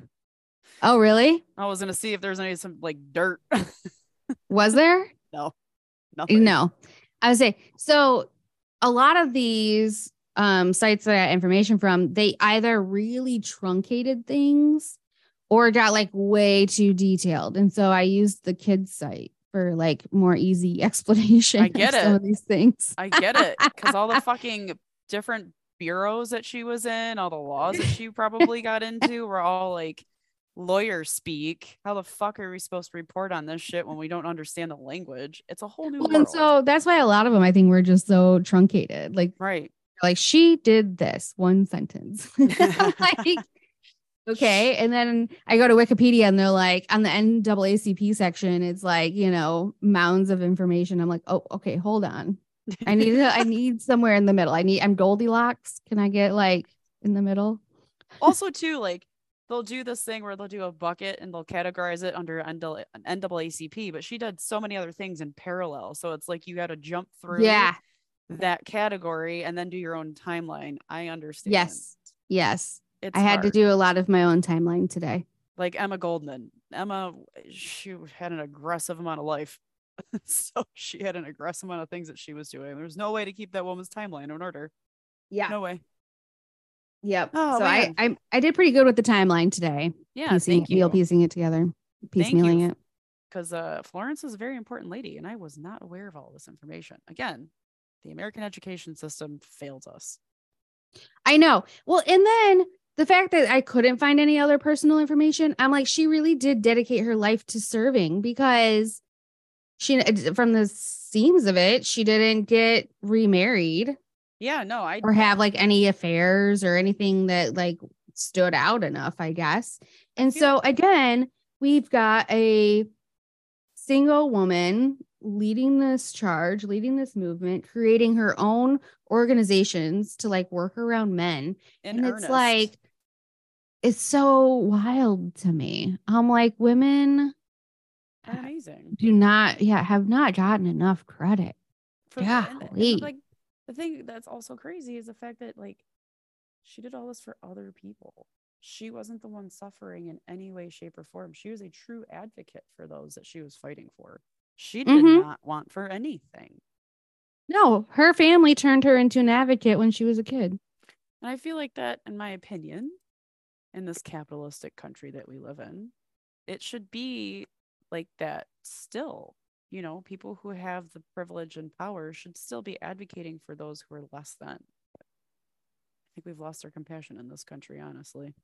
oh, really? I was to see if there's any some like dirt. <laughs> Was there? No. Nothing. No. I would say so. A lot of these um, sites that I got information from, they either really truncated things or got like way too detailed. And so I used the kids site for like more easy <laughs> explanation. I get of some it. of these things. I get it. Because all the <laughs> fucking different bureaus that she was in, all the laws that she <laughs> probably got into were all like lawyer speak. How the fuck are we supposed to report on this shit when we don't understand the language? It's a whole new Well, world. and so that's why a lot of them I think were just so truncated. Like right. like she did this one sentence. <laughs> like <laughs> okay. And then I go to Wikipedia and they're like on the NAACP section, it's like, you know, mounds of information. I'm like, oh, okay, hold on. I need to, I need somewhere in the middle. I need I'm Goldilocks. Can I get like in the middle? also too like they'll do this thing where they'll do a bucket and they'll categorize it under NAA NAACP, but she did so many other things in parallel. So it's like you got to jump through Yeah. that category and then do your own timeline. I understand. Yes. Yes. It's I had to do a lot of my own timeline today. like Emma Goldman. Emma, she had an aggressive amount of life. <laughs> so she had an aggressive amount of things that she was doing. There's no way to keep that woman's timeline in order. Yeah. No way. Yep. Oh, so I, man. I I did pretty good with the timeline today. Yeah, piecing thank you. piecing it together, piecemealing it. Because uh, Florence is a very important lady, and I was not aware of all this information. Again, the American education system fails us. I know. Well, and then the fact that I couldn't find any other personal information, I'm like, she really did dedicate her life to serving because she, from the seams of it, she didn't get remarried Yeah, no, I or have like any affairs or anything that like stood out enough, I guess. And feel- so again, we've got a single woman leading this charge, leading this movement, creating her own organizations to like work around men. in and earnest. it's like it's so wild to me. I'm like women amazing. do not yeah, have not gotten enough credit. For the- and- and, Golly. like the thing that's also crazy is the fact that like she did all this for other people. She wasn't the one suffering in any way, shape, or form. She was a true advocate for those that she was fighting for. She did Mhm. not want for anything. No, her family turned her into an advocate when she was a kid. And I feel like that, in my opinion, in this capitalistic country that we live in, it should be like that still. You know, people who have the privilege and power should still be advocating for those who are less than. I think we've lost our compassion in this country, honestly.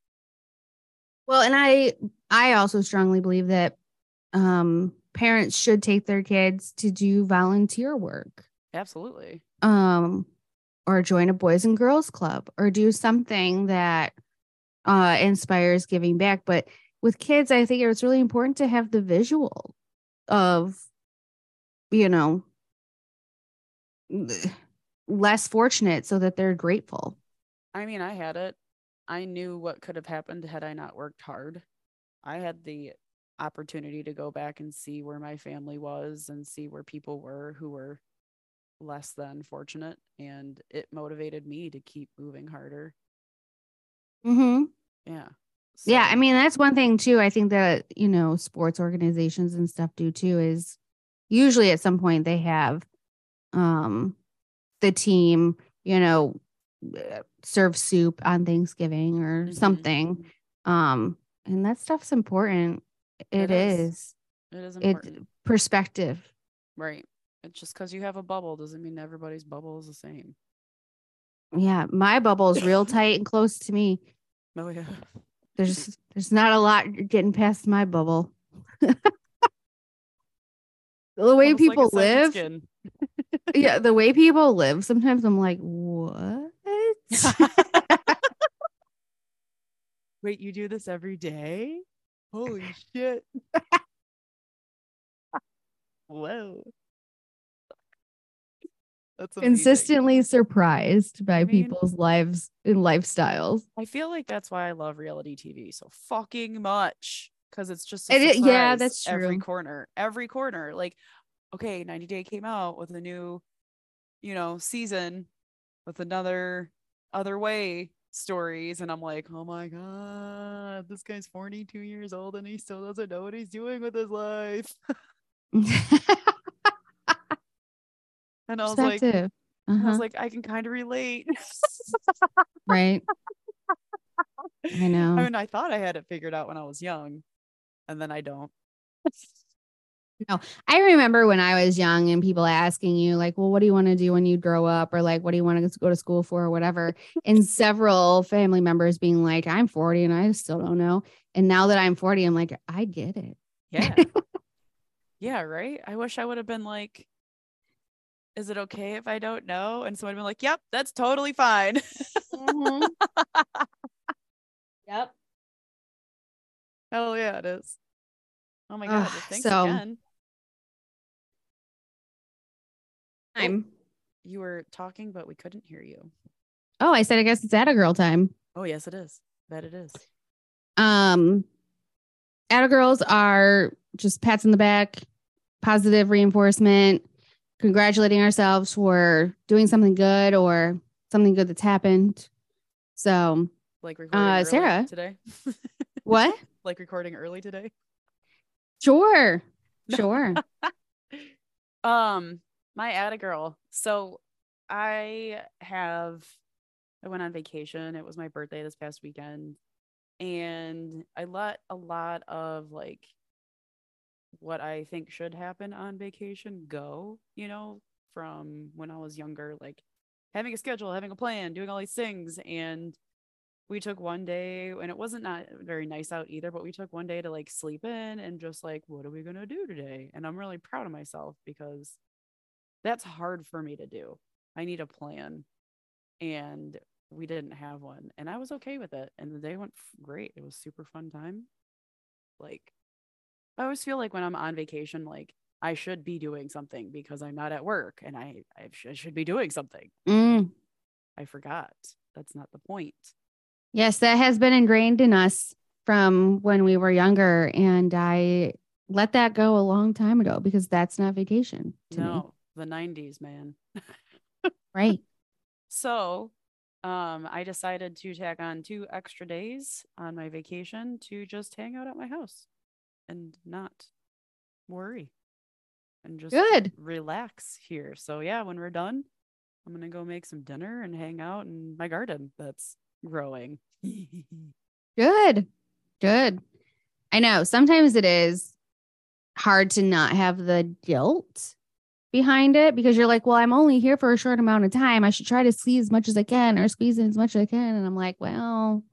Well, and I I also strongly believe that um parents should take their kids to do volunteer work. Absolutely. um or join a boys and girls club or do something that uh inspires giving back but with kids i think it's really important to have the visual of you know less fortunate so that they're grateful I mean, I had it. I knew what could have happened had I not worked hard. I had the opportunity to go back and see where my family was and see where people were who were less than fortunate. And it motivated me to keep moving harder. mm-hmm. Yeah. Yeah i mean that's one thing too i think that you know sports organizations and stuff do too is usually at some point they have um the team you know serve soup on thanksgiving or Mhm. something um and that stuff's important It it is. is it is it important. perspective right. It's just because you have a bubble doesn't mean everybody's bubble is the same. yeah my bubble is real <laughs> tight and close to me Oh, yeah. There's there's not a lot getting past my bubble <laughs> the way Almost people second live <laughs> yeah, the way people live, sometimes I'm like, what? Wait, you do this every day? Holy shit. <laughs> Whoa. That's amazing. Consistently surprised by I mean- people's lives and lifestyles. I feel like that's why I love reality TV so fucking much because it's just It a i- yeah, surprise that's every corner, every corner. Like, okay, 90 Day came out with a new, you know, season with another other way stories, and I'm like, oh my god, this guy's 42 years old and he still doesn't know what he's doing with his life. <laughs> <laughs> And I was like, I Uh-huh, was like, I can kind of relate. <laughs> right. I know. I mean, I thought I had it figured out when I was young, and then I don't. No, I remember when I was young and people asking you, like, well, what do you want to do when you grow up? Or like, what do you want to go to school for or whatever? And several family members being like, I'm 40 and I still don't know. And now that I'm 40, I'm like, I get it. Yeah. <laughs> yeah, right? I wish I would have been like, is it okay if I don't know? And someone would been like, yep, that's totally fine. Yep. Hell yeah, it is. Oh my god, Ugh, thanks so- again. Time. You were talking, but we couldn't hear you. Oh, I said, I guess it's at a girl time. Oh, yes, it is. That it is. Um, Atta girls are just pats in the back, positive reinforcement, congratulating ourselves for doing something good or something good that's happened. So, Like recording Uh, Sarah? today. <laughs> what? like recording early today. Sure. <laughs> Sure. Um, my Atta girl. So I have I went on vacation. It was my birthday this past weekend. And I let a lot of like what I think should happen on vacation go, you know, from when I was younger, like having a schedule, having a plan, doing all these things. And we took one day and it wasn't not very nice out either, but we took one day to like sleep in and just like, what are we going to do today? And I'm really proud of myself because that's hard for me to do. I need a plan. And we didn't have one. And I was okay with it. And the day went great. It was super fun time. Like, I always feel like when I'm on vacation, like I should be doing something because I'm not at work and I, I, sh- I should be doing something. Mm. I forgot. That's not the point. Yes, that has been ingrained in us from when we were younger. And I let that go a long time ago because that's not vacation to me. no, the 90s, man. <laughs> Right. So, um, I decided to tag on two extra days on my vacation to just hang out at my house and not worry and just Good. relax here. So, yeah, when we're done, I'm going to go make some dinner and hang out in my garden that's growing. <laughs> Good. Good. I know sometimes it is hard to not have the guilt behind it because you're like, well, I'm only here for a short amount of time. I should try to see as much as I can or squeeze in as much as I can. And I'm like, well,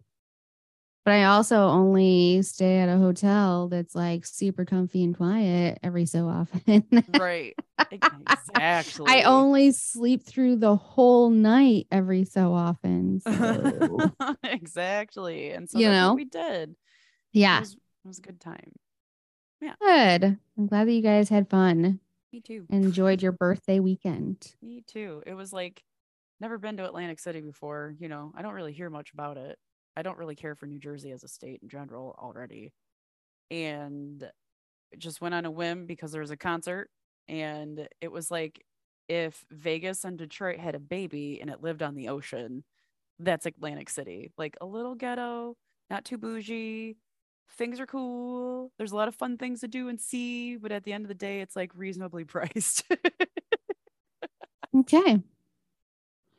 but I also only stay at a hotel that's like super comfy and quiet every so often. right. <laughs> Exactly. I only sleep through the whole night every so often. So, <laughs> exactly. And so You know? we did. It yeah, was, it was a good time. Yeah. Good. I'm glad that you guys had fun. Me too. enjoyed your birthday weekend. Me too. It was like never been to Atlantic City before. You know, I don't really hear much about it. I don't really care for New Jersey as a state in general already. And just went on a whim because there was a concert. And it was like if Vegas and Detroit had a baby and it lived on the ocean, that's Atlantic City. Like a little ghetto, not too bougie. Things are cool. There's a lot of fun things to do and see, but at the end of the day, it's like reasonably <laughs> priced. Okay.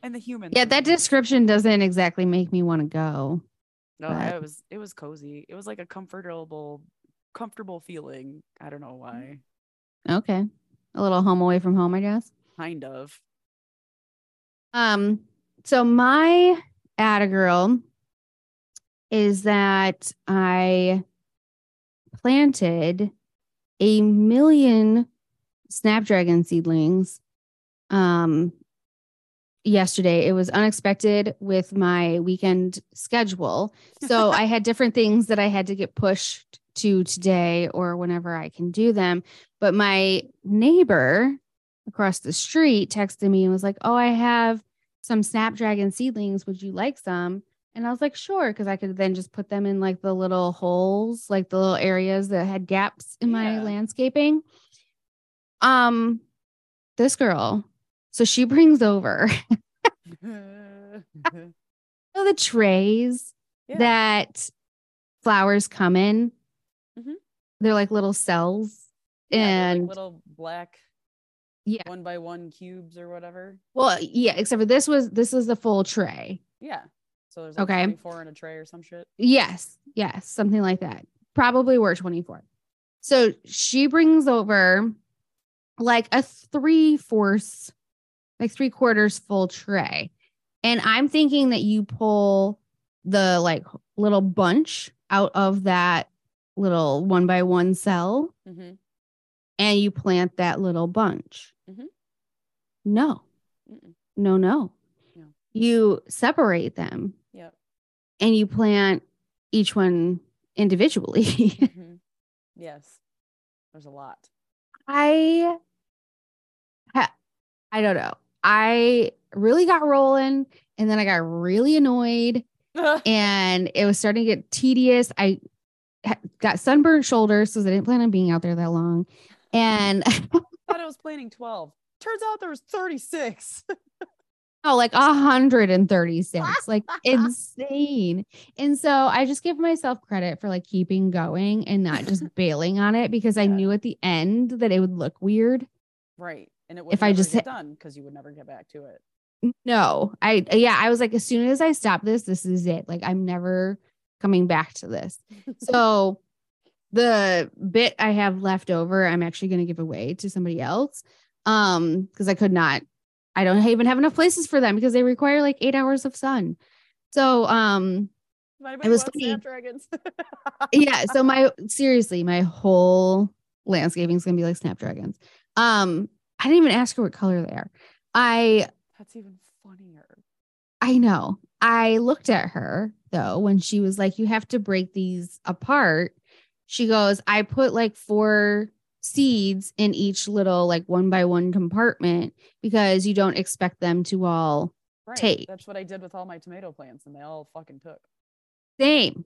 And the humans. Yeah, that description doesn't exactly make me want to go. No, but- it was it was cozy. It was like a comfortable, comfortable feeling. I don't know why. Okay. A little home away from home, I guess. Kind of. Um, so my Atta girl is that I planted a million snapdragon seedlings um yesterday. It was unexpected with my weekend schedule. So <laughs> I had different things that I had to get pushed to today or whenever I can do them. But my neighbor across the street texted me and was like, Oh, I have some snapdragon seedlings. Would you like some? And I was like, Sure, because I could then just put them in like the little holes, like the little areas that had gaps in my Yeah. landscaping. Um, this girl, so she brings over <laughs> <laughs> yeah. the trays that flowers come in. Mhm. They're like little cells. Yeah, they're, like, and little black yeah, one by one cubes or whatever. well, yeah, except for this was this is the full tray. Yeah. So there's like Okay. 24 in a tray or some shit. Yes, yes, something like that. Probably were 24. So she brings over like a three fourths, like three quarters full tray. And I'm thinking that you pull the like little bunch out of that little one by one cell Mm-hmm. and you plant that little bunch. Mhm. No, Mm-mm. no, no. No. You separate them Yep. and you plant each one individually. <laughs> Mhm. Yes. There's a lot. I, ha- I don't know. I really got rolling and then I got really annoyed <laughs> and it was starting to get tedious. I got sunburned shoulders because I didn't plan on being out there that long. And I <laughs> thought I was planning 12. Turns out there was 36. <laughs> Oh, like 136, like insane. And so I just give myself credit for like keeping going and not just bailing on it because I knew at the end that it would look weird. right. And it would If I just get hit- done because you would never get back to it. no, I yeah, I was like, as soon as I stop this, this is it. Like I'm never coming back to this. <laughs> So the bit I have left over, I'm actually gonna give away to somebody else. Um, because I could not, I don't even have enough places for them because they require like eight hours of sun. So um It was funny. Snapdragons? <laughs> yeah <laughs> so my seriously my whole landscaping is gonna be like snapdragons um i didn't even ask her what color they are i That's even funnier. i know i looked at her though when she was like you have to break these apart she goes i put like four seeds in each little like one by one compartment because you don't expect them to all Right. take. That's what I did with all my tomato plants, and they all fucking took. same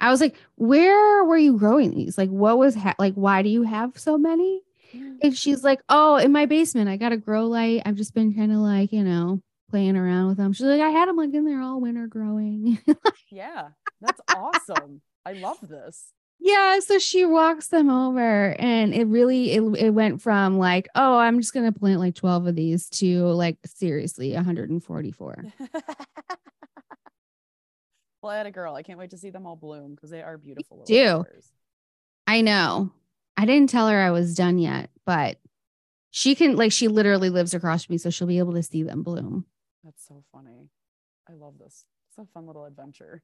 i was like where were you growing these like what was ha- like why do you have so many Mm. And she's like, Oh, in my basement, I got a grow light. I've just been kind of like, you know, playing around with them. She's like, I had them like in there all winter growing. <laughs> Yeah, that's awesome. I love this. yeah. So she walks them over and it really it, it went from like, oh, I'm just gonna plant like 12 of these to like seriously 144. <laughs> well, I had a girl. I can't wait to see them all bloom because they are beautiful. do. flowers. I know. I didn't tell her I was done yet, but she can like she literally lives across from me, so she'll be able to see them bloom. That's so funny. I love this. It's a fun little adventure.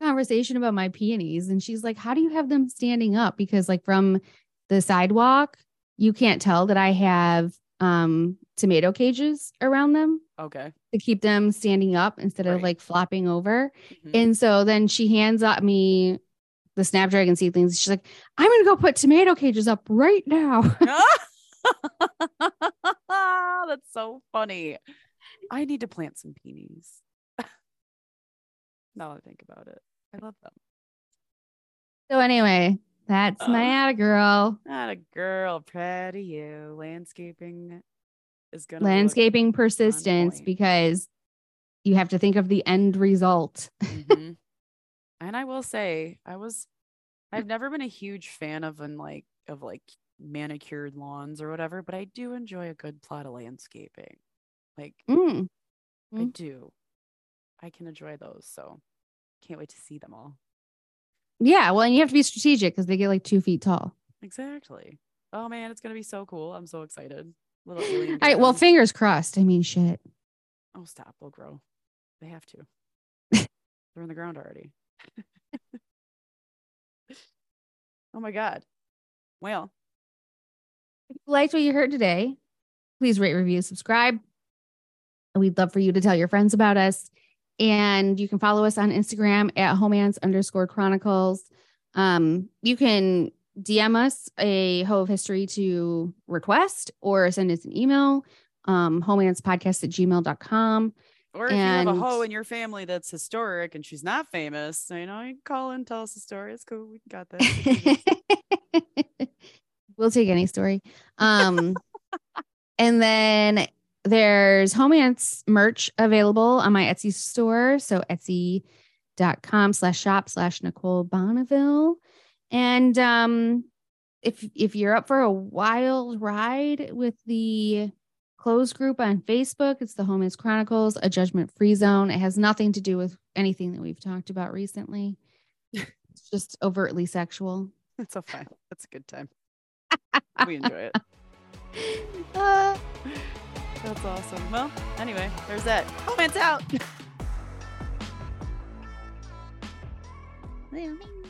conversation about my peonies and she's like how do you have them standing up because like from the sidewalk you can't tell that i have um tomato cages around them Okay. to keep them standing up instead of like flopping over Mhm. and so then she hands up me the snapdragon seedlings she's like i'm gonna go put tomato cages up right now <laughs> <laughs> That's so funny. I need to plant some peonies. <laughs> now I think about it. I love them. so anyway that's my Oh. atta girl Not a girl, proud of you. Landscaping is gonna landscaping persistence because you have to think of the end result Mhm. And I will say, I was I've never been a huge fan of an like of like manicured lawns or whatever, but I do enjoy a good plot of landscaping. Like Mm. I Mm. do. I can enjoy those. So can't wait to see them all. Yeah, well, and you have to be strategic because they get like two feet tall. Exactly. Oh man, it's gonna be so cool. I'm so excited. Little. All right, well, fingers crossed. I mean, shit. oh stop, they'll grow. They have to. <laughs> They're in the ground already. <laughs> oh my god. Well, If you liked what you heard today, please rate, review, subscribe. We'd love for you to tell your friends about us. And you can follow us on Instagram at homance underscore chronicles. Um, you can DM us a hoe of history to request or send us an email, um, homancepodcast at gmail.com. or if you have a And- hoe in your family that's historic and she's not famous, so, you know, you can call and tell us a story. It's cool. We got that. <laughs> we'll take any story. Um, <laughs> and then there's Homance merch available on my Etsy store. So etsy.com slash shop slash Nicole Bonneville. And um, if if you're up for a wild ride with the closed group on Facebook, it's the Homance Chronicles, a judgment free zone. It has nothing to do with anything that we've talked about recently. It's just overtly sexual. it's so fun. That's a good time. <laughs> we enjoy it. Uh, That's awesome. Well, anyway, there's that. Comments out. <laughs>